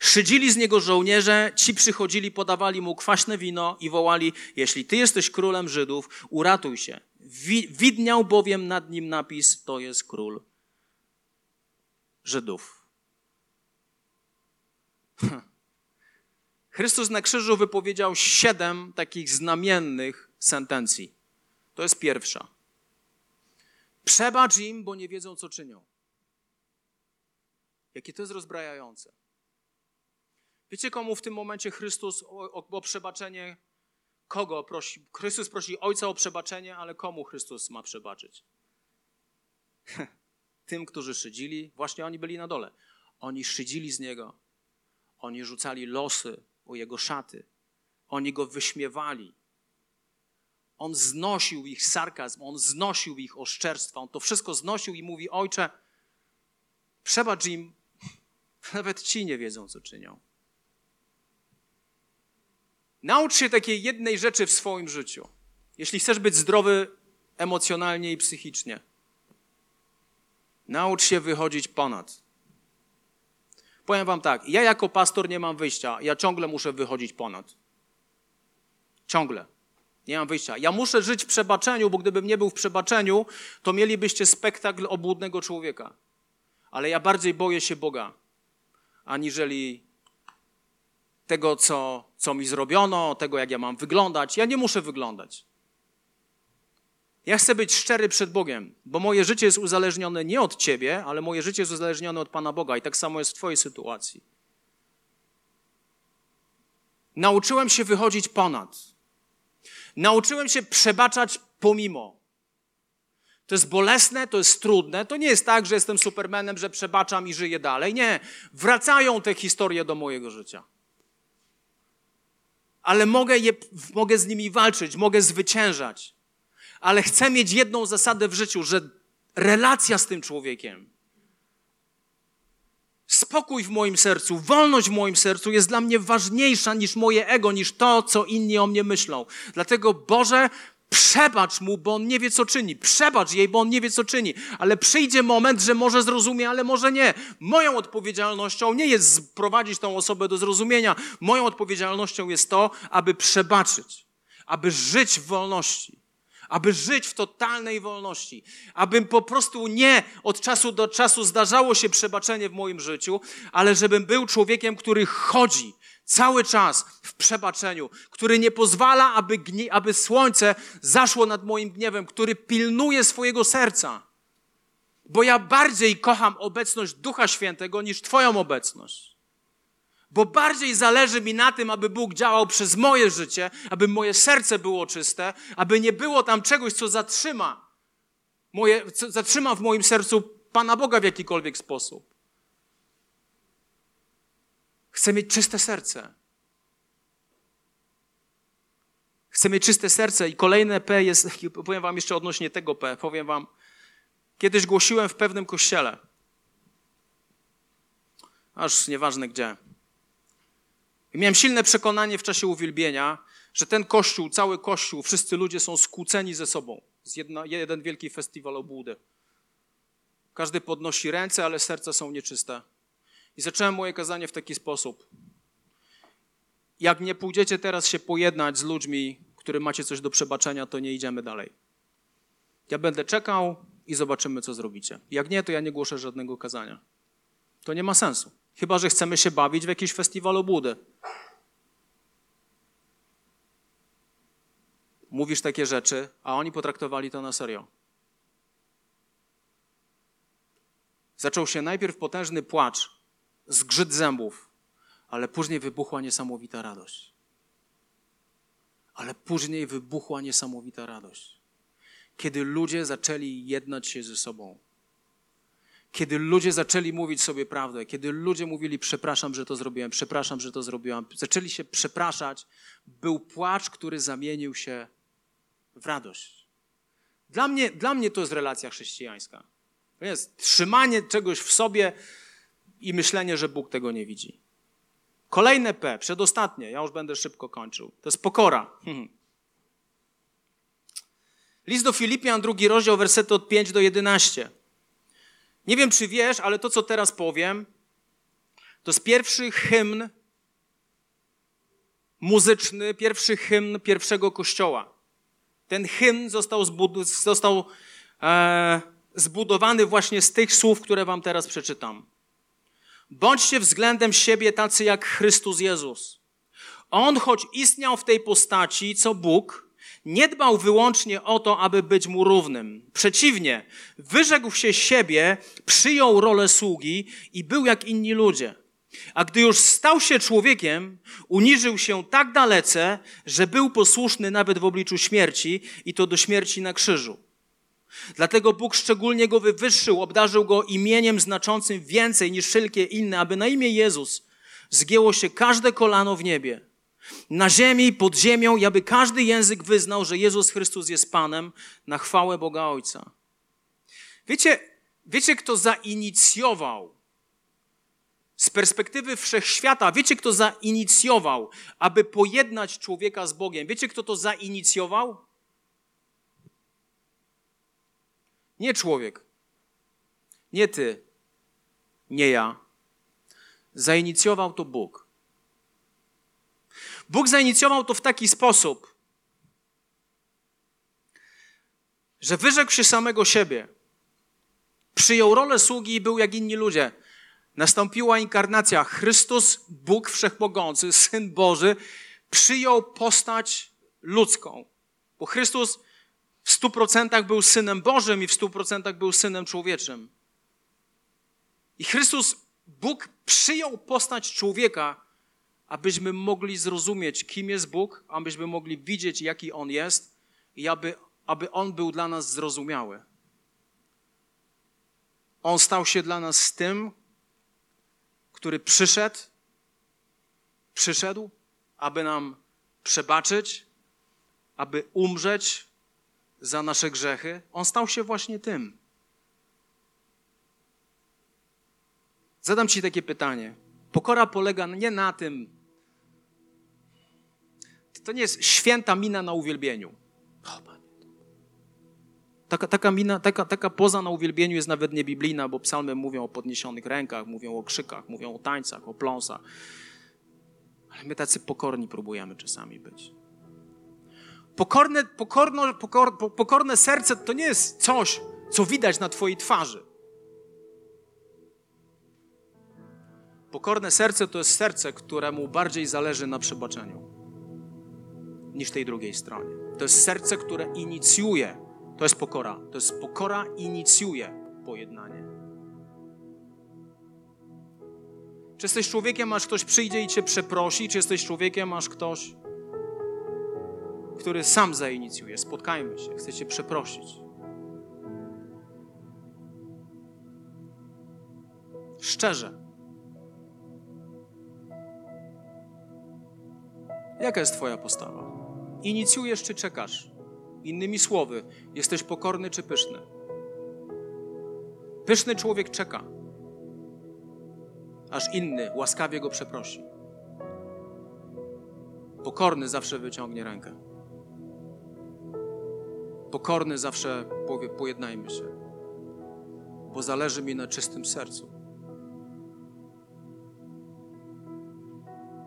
Szydzili z niego żołnierze, ci przychodzili, podawali mu kwaśne wino i wołali: Jeśli ty jesteś królem Żydów, uratuj się. Widniał bowiem nad nim napis: To jest król Żydów. Chrystus na krzyżu wypowiedział siedem takich znamiennych sentencji. To jest pierwsza. Przebacz im, bo nie wiedzą, co czynią. Jakie to jest rozbrajające. Wiecie, komu w tym momencie Chrystus o, o, o przebaczenie, kogo prosi? Chrystus prosi Ojca o przebaczenie, ale komu Chrystus ma przebaczyć? *laughs* Tym, którzy szydzili, właśnie oni byli na dole. Oni szydzili z Niego. Oni rzucali losy o jego szaty. Oni go wyśmiewali. On znosił ich sarkazm, on znosił ich oszczerstwa, on to wszystko znosił i mówi: Ojcze, przebacz im, *laughs* nawet ci nie wiedzą, co czynią. Naucz się takiej jednej rzeczy w swoim życiu. Jeśli chcesz być zdrowy emocjonalnie i psychicznie, naucz się wychodzić ponad. Powiem wam tak, ja jako pastor nie mam wyjścia, ja ciągle muszę wychodzić ponad. Ciągle. Nie mam wyjścia. Ja muszę żyć w przebaczeniu, bo gdybym nie był w przebaczeniu, to mielibyście spektakl obłudnego człowieka. Ale ja bardziej boję się Boga, aniżeli tego, co, co mi zrobiono, tego, jak ja mam wyglądać. Ja nie muszę wyglądać. Ja chcę być szczery przed Bogiem, bo moje życie jest uzależnione nie od Ciebie, ale moje życie jest uzależnione od Pana Boga i tak samo jest w Twojej sytuacji. Nauczyłem się wychodzić ponad. Nauczyłem się przebaczać pomimo. To jest bolesne, to jest trudne. To nie jest tak, że jestem supermenem, że przebaczam i żyję dalej. Nie. Wracają te historie do mojego życia. Ale mogę, je, mogę z nimi walczyć, mogę zwyciężać ale chcę mieć jedną zasadę w życiu, że relacja z tym człowiekiem, spokój w moim sercu, wolność w moim sercu jest dla mnie ważniejsza niż moje ego, niż to, co inni o mnie myślą. Dlatego, Boże, Przebacz mu, bo on nie wie, co czyni. Przebacz jej, bo on nie wie, co czyni. Ale przyjdzie moment, że może zrozumie, ale może nie. Moją odpowiedzialnością nie jest sprowadzić tą osobę do zrozumienia. Moją odpowiedzialnością jest to, aby przebaczyć, aby żyć w wolności, aby żyć w totalnej wolności, abym po prostu nie od czasu do czasu zdarzało się przebaczenie w moim życiu, ale żebym był człowiekiem, który chodzi cały czas w przebaczeniu, który nie pozwala, aby, gnie, aby słońce zaszło nad moim gniewem, który pilnuje swojego serca. Bo ja bardziej kocham obecność Ducha Świętego niż Twoją obecność. Bo bardziej zależy mi na tym, aby Bóg działał przez moje życie, aby moje serce było czyste, aby nie było tam czegoś, co zatrzyma, moje, co zatrzyma w moim sercu Pana Boga w jakikolwiek sposób. Chcę mieć czyste serce. Chcę mieć czyste serce i kolejne P jest, *laughs* powiem wam jeszcze odnośnie tego P, powiem wam, kiedyś głosiłem w pewnym kościele, aż nieważne gdzie. I miałem silne przekonanie w czasie uwielbienia, że ten kościół, cały kościół, wszyscy ludzie są skłóceni ze sobą. Z jedna, jeden wielki festiwal obłudy. Każdy podnosi ręce, ale serca są nieczyste. I zacząłem moje kazanie w taki sposób. Jak nie pójdziecie teraz się pojednać z ludźmi, którym macie coś do przebaczenia, to nie idziemy dalej. Ja będę czekał i zobaczymy, co zrobicie. Jak nie, to ja nie głoszę żadnego kazania. To nie ma sensu. Chyba, że chcemy się bawić w jakiś festiwal obłudy. Mówisz takie rzeczy, a oni potraktowali to na serio. Zaczął się najpierw potężny płacz, zgrzyt zębów, ale później wybuchła niesamowita radość. Ale później wybuchła niesamowita radość. Kiedy ludzie zaczęli jednać się ze sobą. Kiedy ludzie zaczęli mówić sobie prawdę, kiedy ludzie mówili, przepraszam, że to zrobiłem, przepraszam, że to zrobiłam, zaczęli się przepraszać, był płacz, który zamienił się w radość. Dla mnie, dla mnie to jest relacja chrześcijańska. To jest trzymanie czegoś w sobie, i myślenie, że Bóg tego nie widzi. Kolejne P, przedostatnie, ja już będę szybko kończył. To jest pokora. *laughs* List do Filipian, drugi rozdział, wersety od 5 do 11. Nie wiem, czy wiesz, ale to, co teraz powiem, to jest pierwszy hymn muzyczny, pierwszy hymn pierwszego kościoła. Ten hymn został, zbud- został e, zbudowany właśnie z tych słów, które wam teraz przeczytam. Bądźcie względem siebie tacy jak Chrystus Jezus. On, choć istniał w tej postaci, co Bóg, nie dbał wyłącznie o to, aby być mu równym. Przeciwnie, wyrzekł się siebie, przyjął rolę sługi i był jak inni ludzie. A gdy już stał się człowiekiem, uniżył się tak dalece, że był posłuszny nawet w obliczu śmierci i to do śmierci na krzyżu. Dlatego Bóg szczególnie go wywyższył, obdarzył go imieniem znaczącym więcej niż wszelkie inne, aby na imię Jezus zgięło się każde kolano w niebie, na ziemi, pod ziemią, i aby każdy język wyznał, że Jezus Chrystus jest Panem na chwałę Boga Ojca. Wiecie, wiecie kto zainicjował z perspektywy wszechświata, wiecie, kto zainicjował, aby pojednać człowieka z Bogiem? Wiecie, kto to zainicjował? Nie człowiek. Nie ty. Nie ja. Zainicjował to Bóg. Bóg zainicjował to w taki sposób, że wyrzekł się samego siebie. Przyjął rolę sługi i był jak inni ludzie. Nastąpiła inkarnacja. Chrystus, Bóg Wszechmogący, Syn Boży, przyjął postać ludzką. Bo Chrystus w stu procentach był synem Bożym i w stu procentach był synem człowieczym. I Chrystus, Bóg przyjął postać człowieka, abyśmy mogli zrozumieć, kim jest Bóg, abyśmy mogli widzieć, jaki On jest i aby, aby On był dla nas zrozumiały. On stał się dla nas tym, który przyszedł, przyszedł, aby nam przebaczyć, aby umrzeć za nasze grzechy, on stał się właśnie tym. Zadam Ci takie pytanie. Pokora polega nie na tym, to nie jest święta mina na uwielbieniu. Taka, taka, mina, taka, taka poza na uwielbieniu jest nawet niebiblijna, bo psalmy mówią o podniesionych rękach, mówią o krzykach, mówią o tańcach, o pląsach. Ale my tacy pokorni próbujemy czasami być. Pokorne, pokorno, pokor, pokorne serce to nie jest coś, co widać na Twojej twarzy. Pokorne serce to jest serce, któremu bardziej zależy na przebaczeniu niż tej drugiej stronie. To jest serce, które inicjuje. To jest pokora. To jest pokora inicjuje pojednanie. Czy jesteś człowiekiem, aż ktoś przyjdzie i cię przeprosi? Czy jesteś człowiekiem, aż ktoś, który sam zainicjuje? Spotkajmy się, chcę cię przeprosić. Szczerze. Jaka jest Twoja postawa? Inicjujesz czy czekasz? Innymi słowy, jesteś pokorny czy pyszny? Pyszny człowiek czeka, aż inny łaskawie go przeprosi. Pokorny zawsze wyciągnie rękę. Pokorny zawsze powie: Pojednajmy się, bo zależy mi na czystym sercu.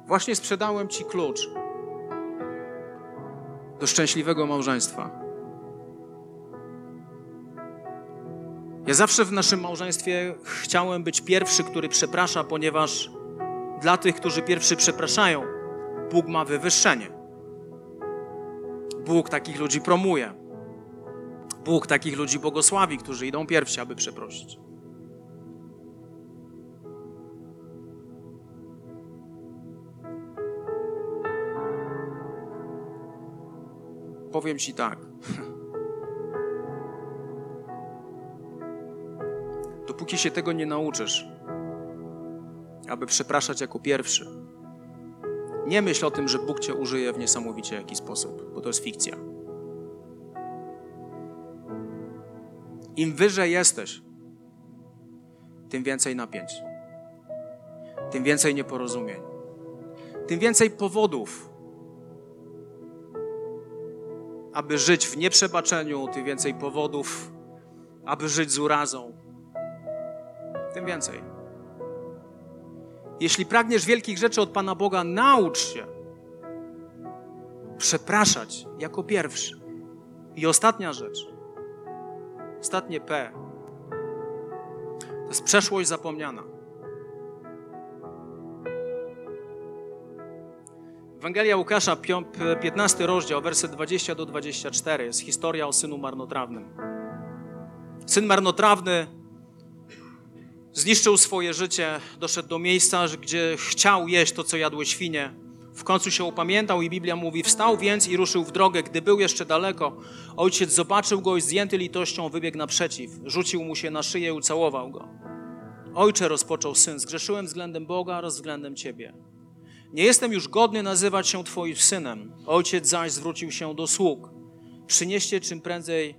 Właśnie sprzedałem Ci klucz do szczęśliwego małżeństwa. Ja zawsze w naszym małżeństwie chciałem być pierwszy, który przeprasza, ponieważ dla tych, którzy pierwszy przepraszają, Bóg ma wywyższenie. Bóg takich ludzi promuje. Bóg takich ludzi błogosławi, którzy idą pierwsi, aby przeprosić. Powiem Ci tak. *laughs* Dopóki się tego nie nauczysz, aby przepraszać jako pierwszy, nie myśl o tym, że Bóg Cię użyje w niesamowicie jaki sposób, bo to jest fikcja. Im wyżej jesteś, tym więcej napięć, tym więcej nieporozumień, tym więcej powodów, aby żyć w nieprzebaczeniu, tym więcej powodów, aby żyć z urazą. Tym więcej. Jeśli pragniesz wielkich rzeczy od Pana Boga, naucz się przepraszać jako pierwszy. I ostatnia rzecz, ostatnie P, to jest przeszłość zapomniana. Ewangelia Łukasza, 15 rozdział, werset 20 do 24, jest historia o synu marnotrawnym. Syn marnotrawny zniszczył swoje życie, doszedł do miejsca, gdzie chciał jeść to, co jadły świnie. W końcu się upamiętał i Biblia mówi: Wstał więc i ruszył w drogę. Gdy był jeszcze daleko, ojciec zobaczył go i zdjęty litością wybiegł naprzeciw. Rzucił mu się na szyję i ucałował go. Ojcze, rozpoczął syn, zgrzeszyłem względem Boga oraz względem ciebie. Nie jestem już godny nazywać się Twoim synem. Ojciec zaś zwrócił się do sług. Przynieście czym prędzej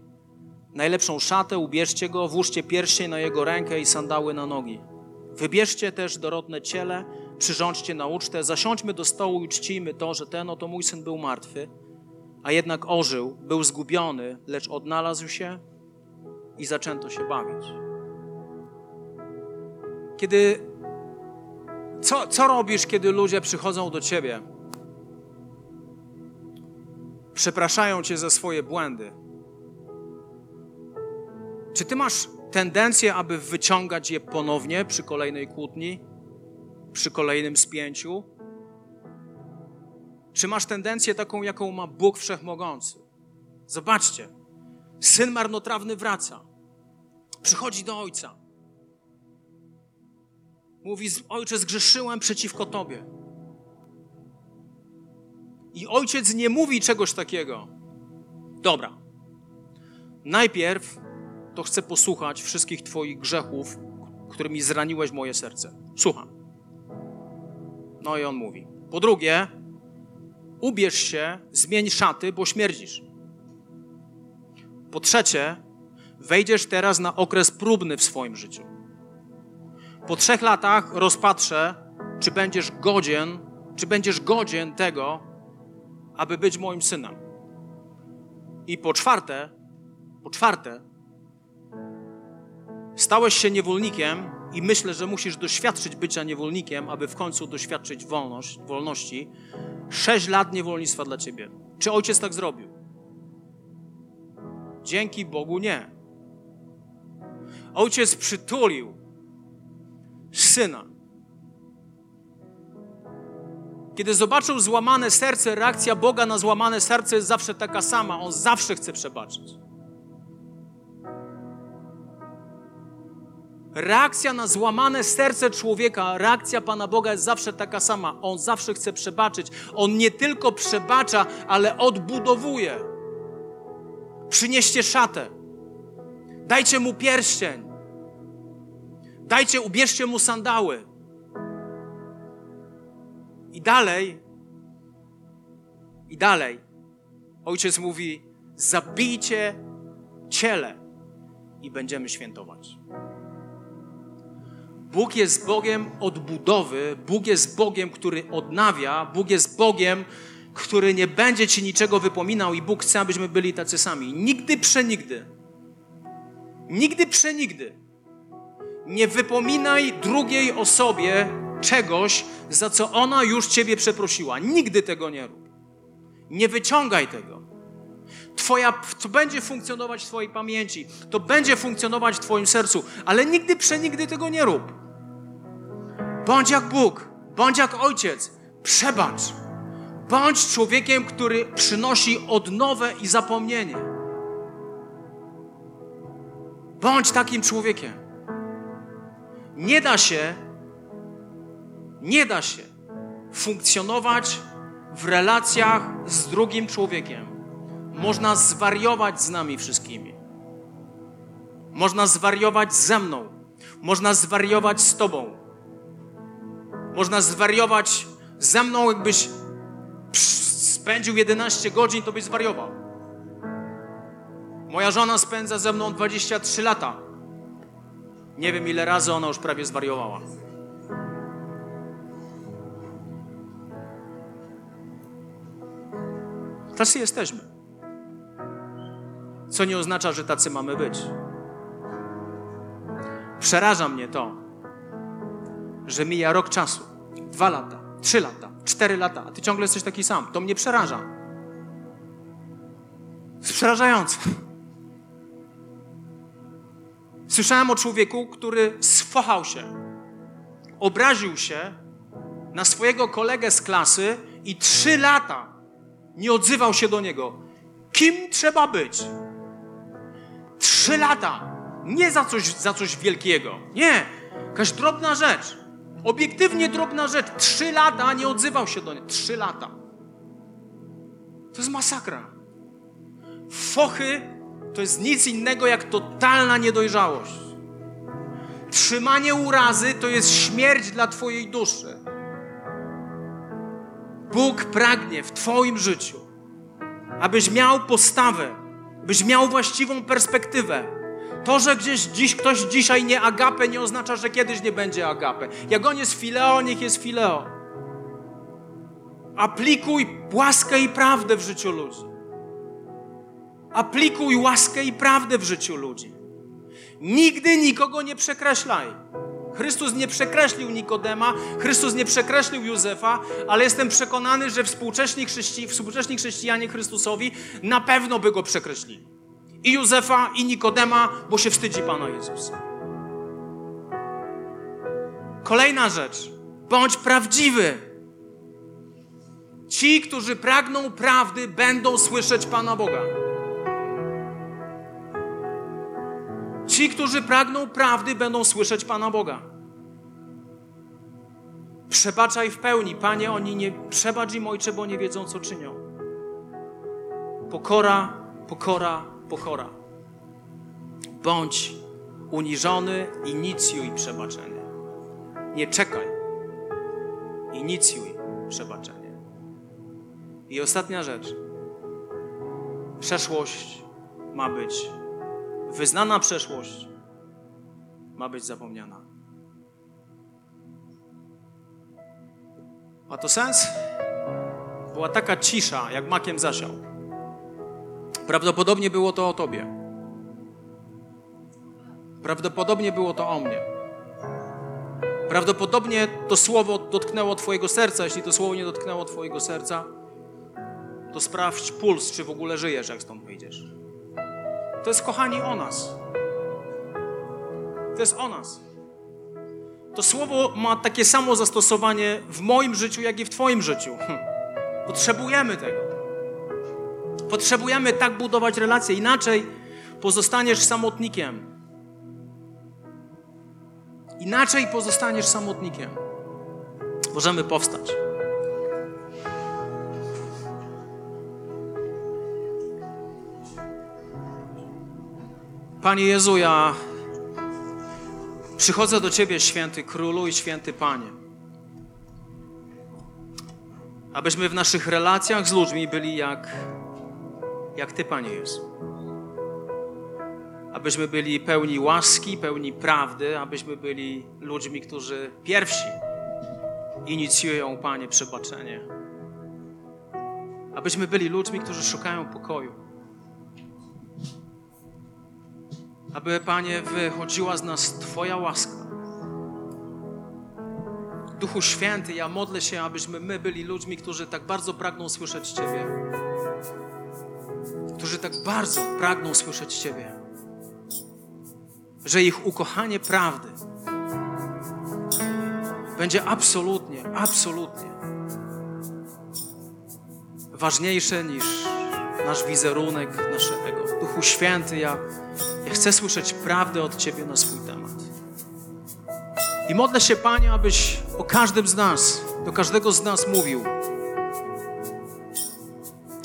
najlepszą szatę, ubierzcie go, włóżcie pierścień na jego rękę i sandały na nogi. Wybierzcie też dorodne ciele, przyrządźcie na ucztę, zasiądźmy do stołu i czcijmy to, że ten oto mój syn był martwy, a jednak ożył, był zgubiony, lecz odnalazł się i zaczęto się bawić. Kiedy co, co robisz, kiedy ludzie przychodzą do ciebie? Przepraszają cię za swoje błędy. Czy ty masz tendencję, aby wyciągać je ponownie przy kolejnej kłótni, przy kolejnym spięciu? Czy masz tendencję taką, jaką ma Bóg Wszechmogący? Zobaczcie, syn marnotrawny wraca, przychodzi do ojca. Mówi, ojcze, zgrzeszyłem przeciwko Tobie. I ojciec nie mówi czegoś takiego. Dobra. Najpierw to chcę posłuchać wszystkich Twoich grzechów, którymi zraniłeś moje serce. Słucham. No i on mówi. Po drugie, ubierz się, zmień szaty, bo śmierdzisz. Po trzecie, wejdziesz teraz na okres próbny w swoim życiu. Po trzech latach rozpatrzę, czy będziesz godzien, czy będziesz godzien tego, aby być moim synem. I po czwarte, po czwarte, stałeś się niewolnikiem i myślę, że musisz doświadczyć bycia niewolnikiem, aby w końcu doświadczyć wolność, wolności. Sześć lat niewolnictwa dla ciebie. Czy ojciec tak zrobił? Dzięki Bogu nie. Ojciec przytulił syna. Kiedy zobaczył złamane serce, reakcja Boga na złamane serce jest zawsze taka sama. On zawsze chce przebaczyć. Reakcja na złamane serce człowieka, reakcja Pana Boga jest zawsze taka sama. On zawsze chce przebaczyć. On nie tylko przebacza, ale odbudowuje. Przynieście szatę. Dajcie mu pierścień. Dajcie, ubierzcie mu sandały. I dalej, i dalej, ojciec mówi: zabijcie ciele i będziemy świętować. Bóg jest Bogiem odbudowy, Bóg jest Bogiem, który odnawia, Bóg jest Bogiem, który nie będzie ci niczego wypominał i Bóg chce, abyśmy byli tacy sami. Nigdy przenigdy. Nigdy przenigdy. Nie wypominaj drugiej osobie czegoś, za co ona już ciebie przeprosiła. Nigdy tego nie rób. Nie wyciągaj tego. Twoja, to będzie funkcjonować w Twojej pamięci, to będzie funkcjonować w Twoim sercu, ale nigdy, przenigdy tego nie rób. Bądź jak Bóg, bądź jak Ojciec, przebacz. Bądź człowiekiem, który przynosi odnowę i zapomnienie. Bądź takim człowiekiem. Nie da się, nie da się funkcjonować w relacjach z drugim człowiekiem. Można zwariować z nami wszystkimi. Można zwariować ze mną. Można zwariować z Tobą. Można zwariować ze mną, jakbyś spędził 11 godzin, to byś zwariował. Moja żona spędza ze mną 23 lata. Nie wiem, ile razy ona już prawie zwariowała. Tacy jesteśmy. Co nie oznacza, że tacy mamy być. Przeraża mnie to, że mija rok czasu, dwa lata, trzy lata, cztery lata, a ty ciągle jesteś taki sam. To mnie przeraża. Przerażające. Słyszałem o człowieku, który sfochał się, obraził się na swojego kolegę z klasy i trzy lata nie odzywał się do niego. Kim trzeba być? Trzy lata. Nie za coś, za coś wielkiego. Nie. Jakaś drobna rzecz. Obiektywnie drobna rzecz. Trzy lata nie odzywał się do niego. Trzy lata. To jest masakra. Fochy to jest nic innego jak totalna niedojrzałość. Trzymanie urazy to jest śmierć dla Twojej duszy. Bóg pragnie w Twoim życiu, abyś miał postawę, byś miał właściwą perspektywę. To, że gdzieś dziś ktoś dzisiaj nie agapę, nie oznacza, że kiedyś nie będzie agapę. Jak on jest fileo, niech jest fileo. Aplikuj łaskę i prawdę w życiu ludzi. Aplikuj łaskę i prawdę w życiu ludzi. Nigdy nikogo nie przekreślaj. Chrystus nie przekreślił Nikodema, Chrystus nie przekreślił Józefa, ale jestem przekonany, że współcześni, chrześci współcześni chrześcijanie Chrystusowi na pewno by go przekreślili. I Józefa, i Nikodema, bo się wstydzi Pana Jezusa. Kolejna rzecz. Bądź prawdziwy. Ci, którzy pragną prawdy, będą słyszeć Pana Boga. Ci, którzy pragną prawdy, będą słyszeć Pana Boga. Przebaczaj w pełni, Panie, oni nie przebacz im, Ojcze, bo nie wiedzą, co czynią. Pokora, pokora, pokora. Bądź uniżony, inicjuj przebaczenie. Nie czekaj. Inicjuj przebaczenie. I ostatnia rzecz. Przeszłość ma być wyznana przeszłość ma być zapomniana. Ma to sens? Była taka cisza, jak makiem zasiał. Prawdopodobnie było to o Tobie. Prawdopodobnie było to o mnie. Prawdopodobnie to słowo dotknęło Twojego serca. Jeśli to słowo nie dotknęło Twojego serca, to sprawdź puls, czy w ogóle żyjesz, jak stąd wyjdziesz. To jest, kochani, o nas. To jest o nas. To słowo ma takie samo zastosowanie w moim życiu, jak i w Twoim życiu. Hm. Potrzebujemy tego. Potrzebujemy tak budować relacje, inaczej pozostaniesz samotnikiem. Inaczej pozostaniesz samotnikiem. Możemy powstać. Panie Jezu, ja przychodzę do Ciebie, święty królu i święty Panie. Abyśmy w naszych relacjach z ludźmi byli jak, jak Ty, Panie Jezu. Abyśmy byli pełni łaski, pełni prawdy, abyśmy byli ludźmi, którzy pierwsi inicjują, Panie, przebaczenie. Abyśmy byli ludźmi, którzy szukają pokoju. aby, Panie, wychodziła z nas Twoja łaska. Duchu Święty, ja modlę się, abyśmy my byli ludźmi, którzy tak bardzo pragną słyszeć Ciebie. Tak bardzo pragną słyszeć Ciebie. Że ich ukochanie prawdy będzie absolutnie, absolutnie ważniejsze niż nasz wizerunek, nasze ego. Duchu Święty, ja chcę słyszeć prawdę od Ciebie na swój temat. I modlę się, Panie, abyś o każdym z nas, do każdego z nas mówił.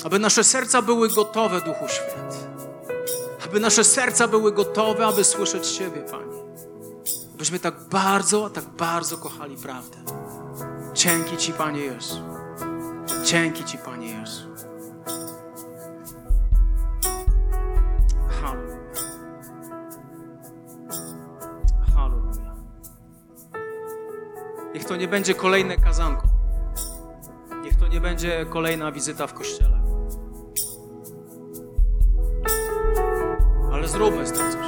Aby nasze serca były gotowe, Duchu Święty. Aby nasze serca były gotowe, aby słyszeć Ciebie, Panie. Abyśmy tak bardzo, tak bardzo kochali prawdę. Dzięki Ci, Panie Jezu. Dzięki Ci, Panie Jezu. Niech to nie będzie kolejne kazanko. Niech to nie będzie kolejna wizyta w kościele. Ale zróbmy z tym coś.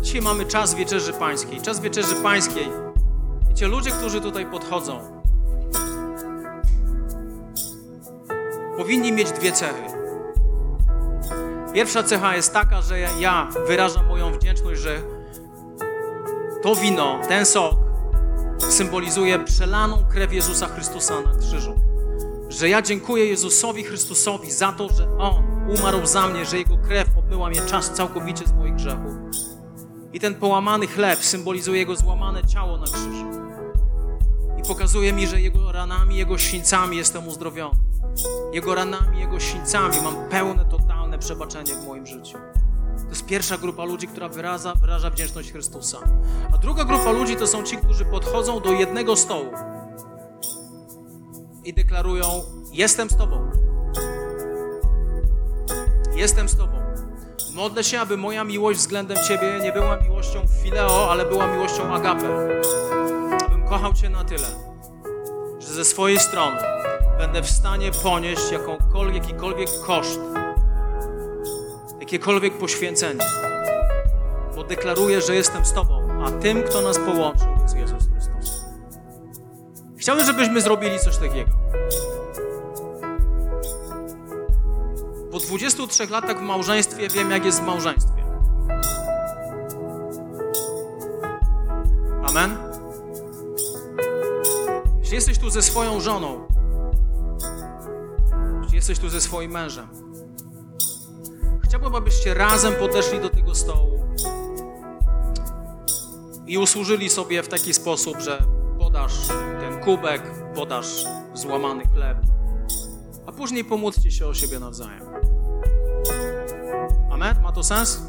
Dzisiaj mamy czas wieczerzy pańskiej. Czas wieczerzy pańskiej. Wiecie, ludzie, którzy tutaj podchodzą, powinni mieć dwie cechy. Pierwsza cecha jest taka, że ja wyrażam moją wdzięczność, że to wino, ten sok symbolizuje przelaną krew Jezusa Chrystusa na krzyżu. Że ja dziękuję Jezusowi Chrystusowi za to, że On umarł za mnie, że Jego krew obmyła mnie czas całkowicie z moich grzechów. I ten połamany chleb symbolizuje Jego złamane ciało na krzyżu. I pokazuje mi, że Jego ranami, Jego sińcami jestem uzdrowiony. Jego ranami, Jego sińcami mam pełne, totalne przebaczenie w moim życiu. To jest pierwsza grupa ludzi, która wyraża, wyraża wdzięczność Chrystusa. A druga grupa ludzi to są ci, którzy podchodzą do jednego stołu i deklarują: Jestem z Tobą. Jestem z Tobą. Modlę się, aby moja miłość względem Ciebie nie była miłością fileo, ale była miłością agape. Abym kochał Cię na tyle, że ze swojej strony będę w stanie ponieść jakąkolwiek, jakikolwiek koszt jakiekolwiek poświęcenie, bo deklaruję, że jestem z Tobą, a tym, kto nas połączył, jest Jezus. Chciałbym, żebyśmy zrobili coś takiego. Po 23 latach w małżeństwie wiem, jak jest w małżeństwie. Amen? Jeśli jesteś tu ze swoją żoną, jeśli jesteś tu ze swoim mężem, Chciałbym, abyście razem podeszli do tego stołu i usłużyli sobie w taki sposób, że podasz ten kubek, podasz złamany chleb, a później pomódlcie się o siebie nawzajem. Amen? Ma to sens?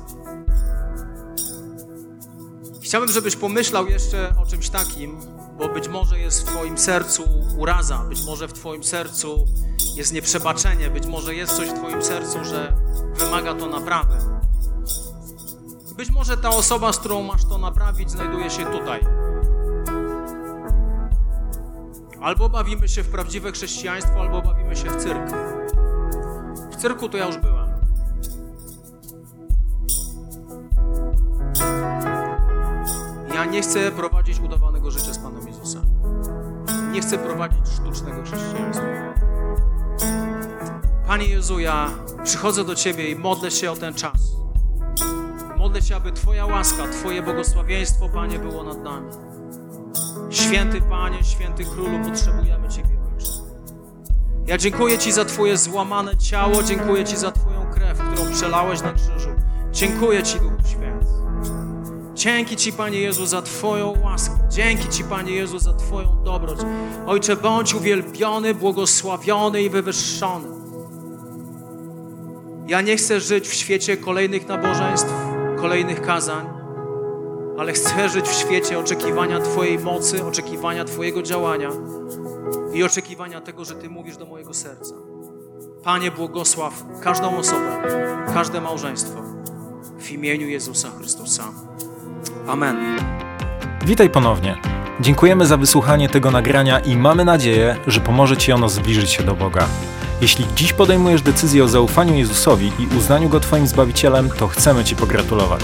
Chciałbym, żebyś pomyślał jeszcze o czymś takim, bo być może jest w Twoim sercu uraza, być może w Twoim sercu jest nieprzebaczenie, być może jest coś w Twoim sercu, że wymaga to naprawy. Być może ta osoba, z którą masz to naprawić, znajduje się tutaj. Albo bawimy się w prawdziwe chrześcijaństwo, albo bawimy się w cyrk. cyrku to ja już byłem. Ja nie chcę prowadzić udawanego życia z Panem Jezusem. Nie chcę prowadzić sztucznego chrześcijaństwa. Panie Jezu, ja przychodzę do Ciebie i modlę się o ten czas. Modlę się, aby Twoja łaska, Twoje błogosławieństwo, Panie, było nad nami. Święty Panie, święty Królu, potrzebujemy Ciebie, Ojcze. Ja dziękuję Ci za Twoje złamane ciało, dziękuję Ci za Twoją krew, którą przelałeś na krzyżu. Dziękuję Ci, Duchu Święty. Dzięki Ci, Panie Jezu, za Twoją łaskę. Dzięki Ci, Panie Jezu, za Twoją dobroć. Ojcze, bądź uwielbiony, błogosławiony i wywyższony. Ja nie chcę żyć w świecie kolejnych nabożeństw, kolejnych kazań, ale chcę żyć w świecie oczekiwania Twojej mocy, oczekiwania Twojego działania i oczekiwania tego, że Ty mówisz do mojego serca. Panie, błogosław każdą osobę, każde małżeństwo w imieniu Jezusa Chrystusa. Amen. Witaj ponownie. Dziękujemy za wysłuchanie tego nagrania i mamy nadzieję, że pomoże Ci ono zbliżyć się do Boga. Jeśli dziś podejmujesz decyzję o zaufaniu Jezusowi i uznaniu Go Twoim Zbawicielem, to chcemy Ci pogratulować.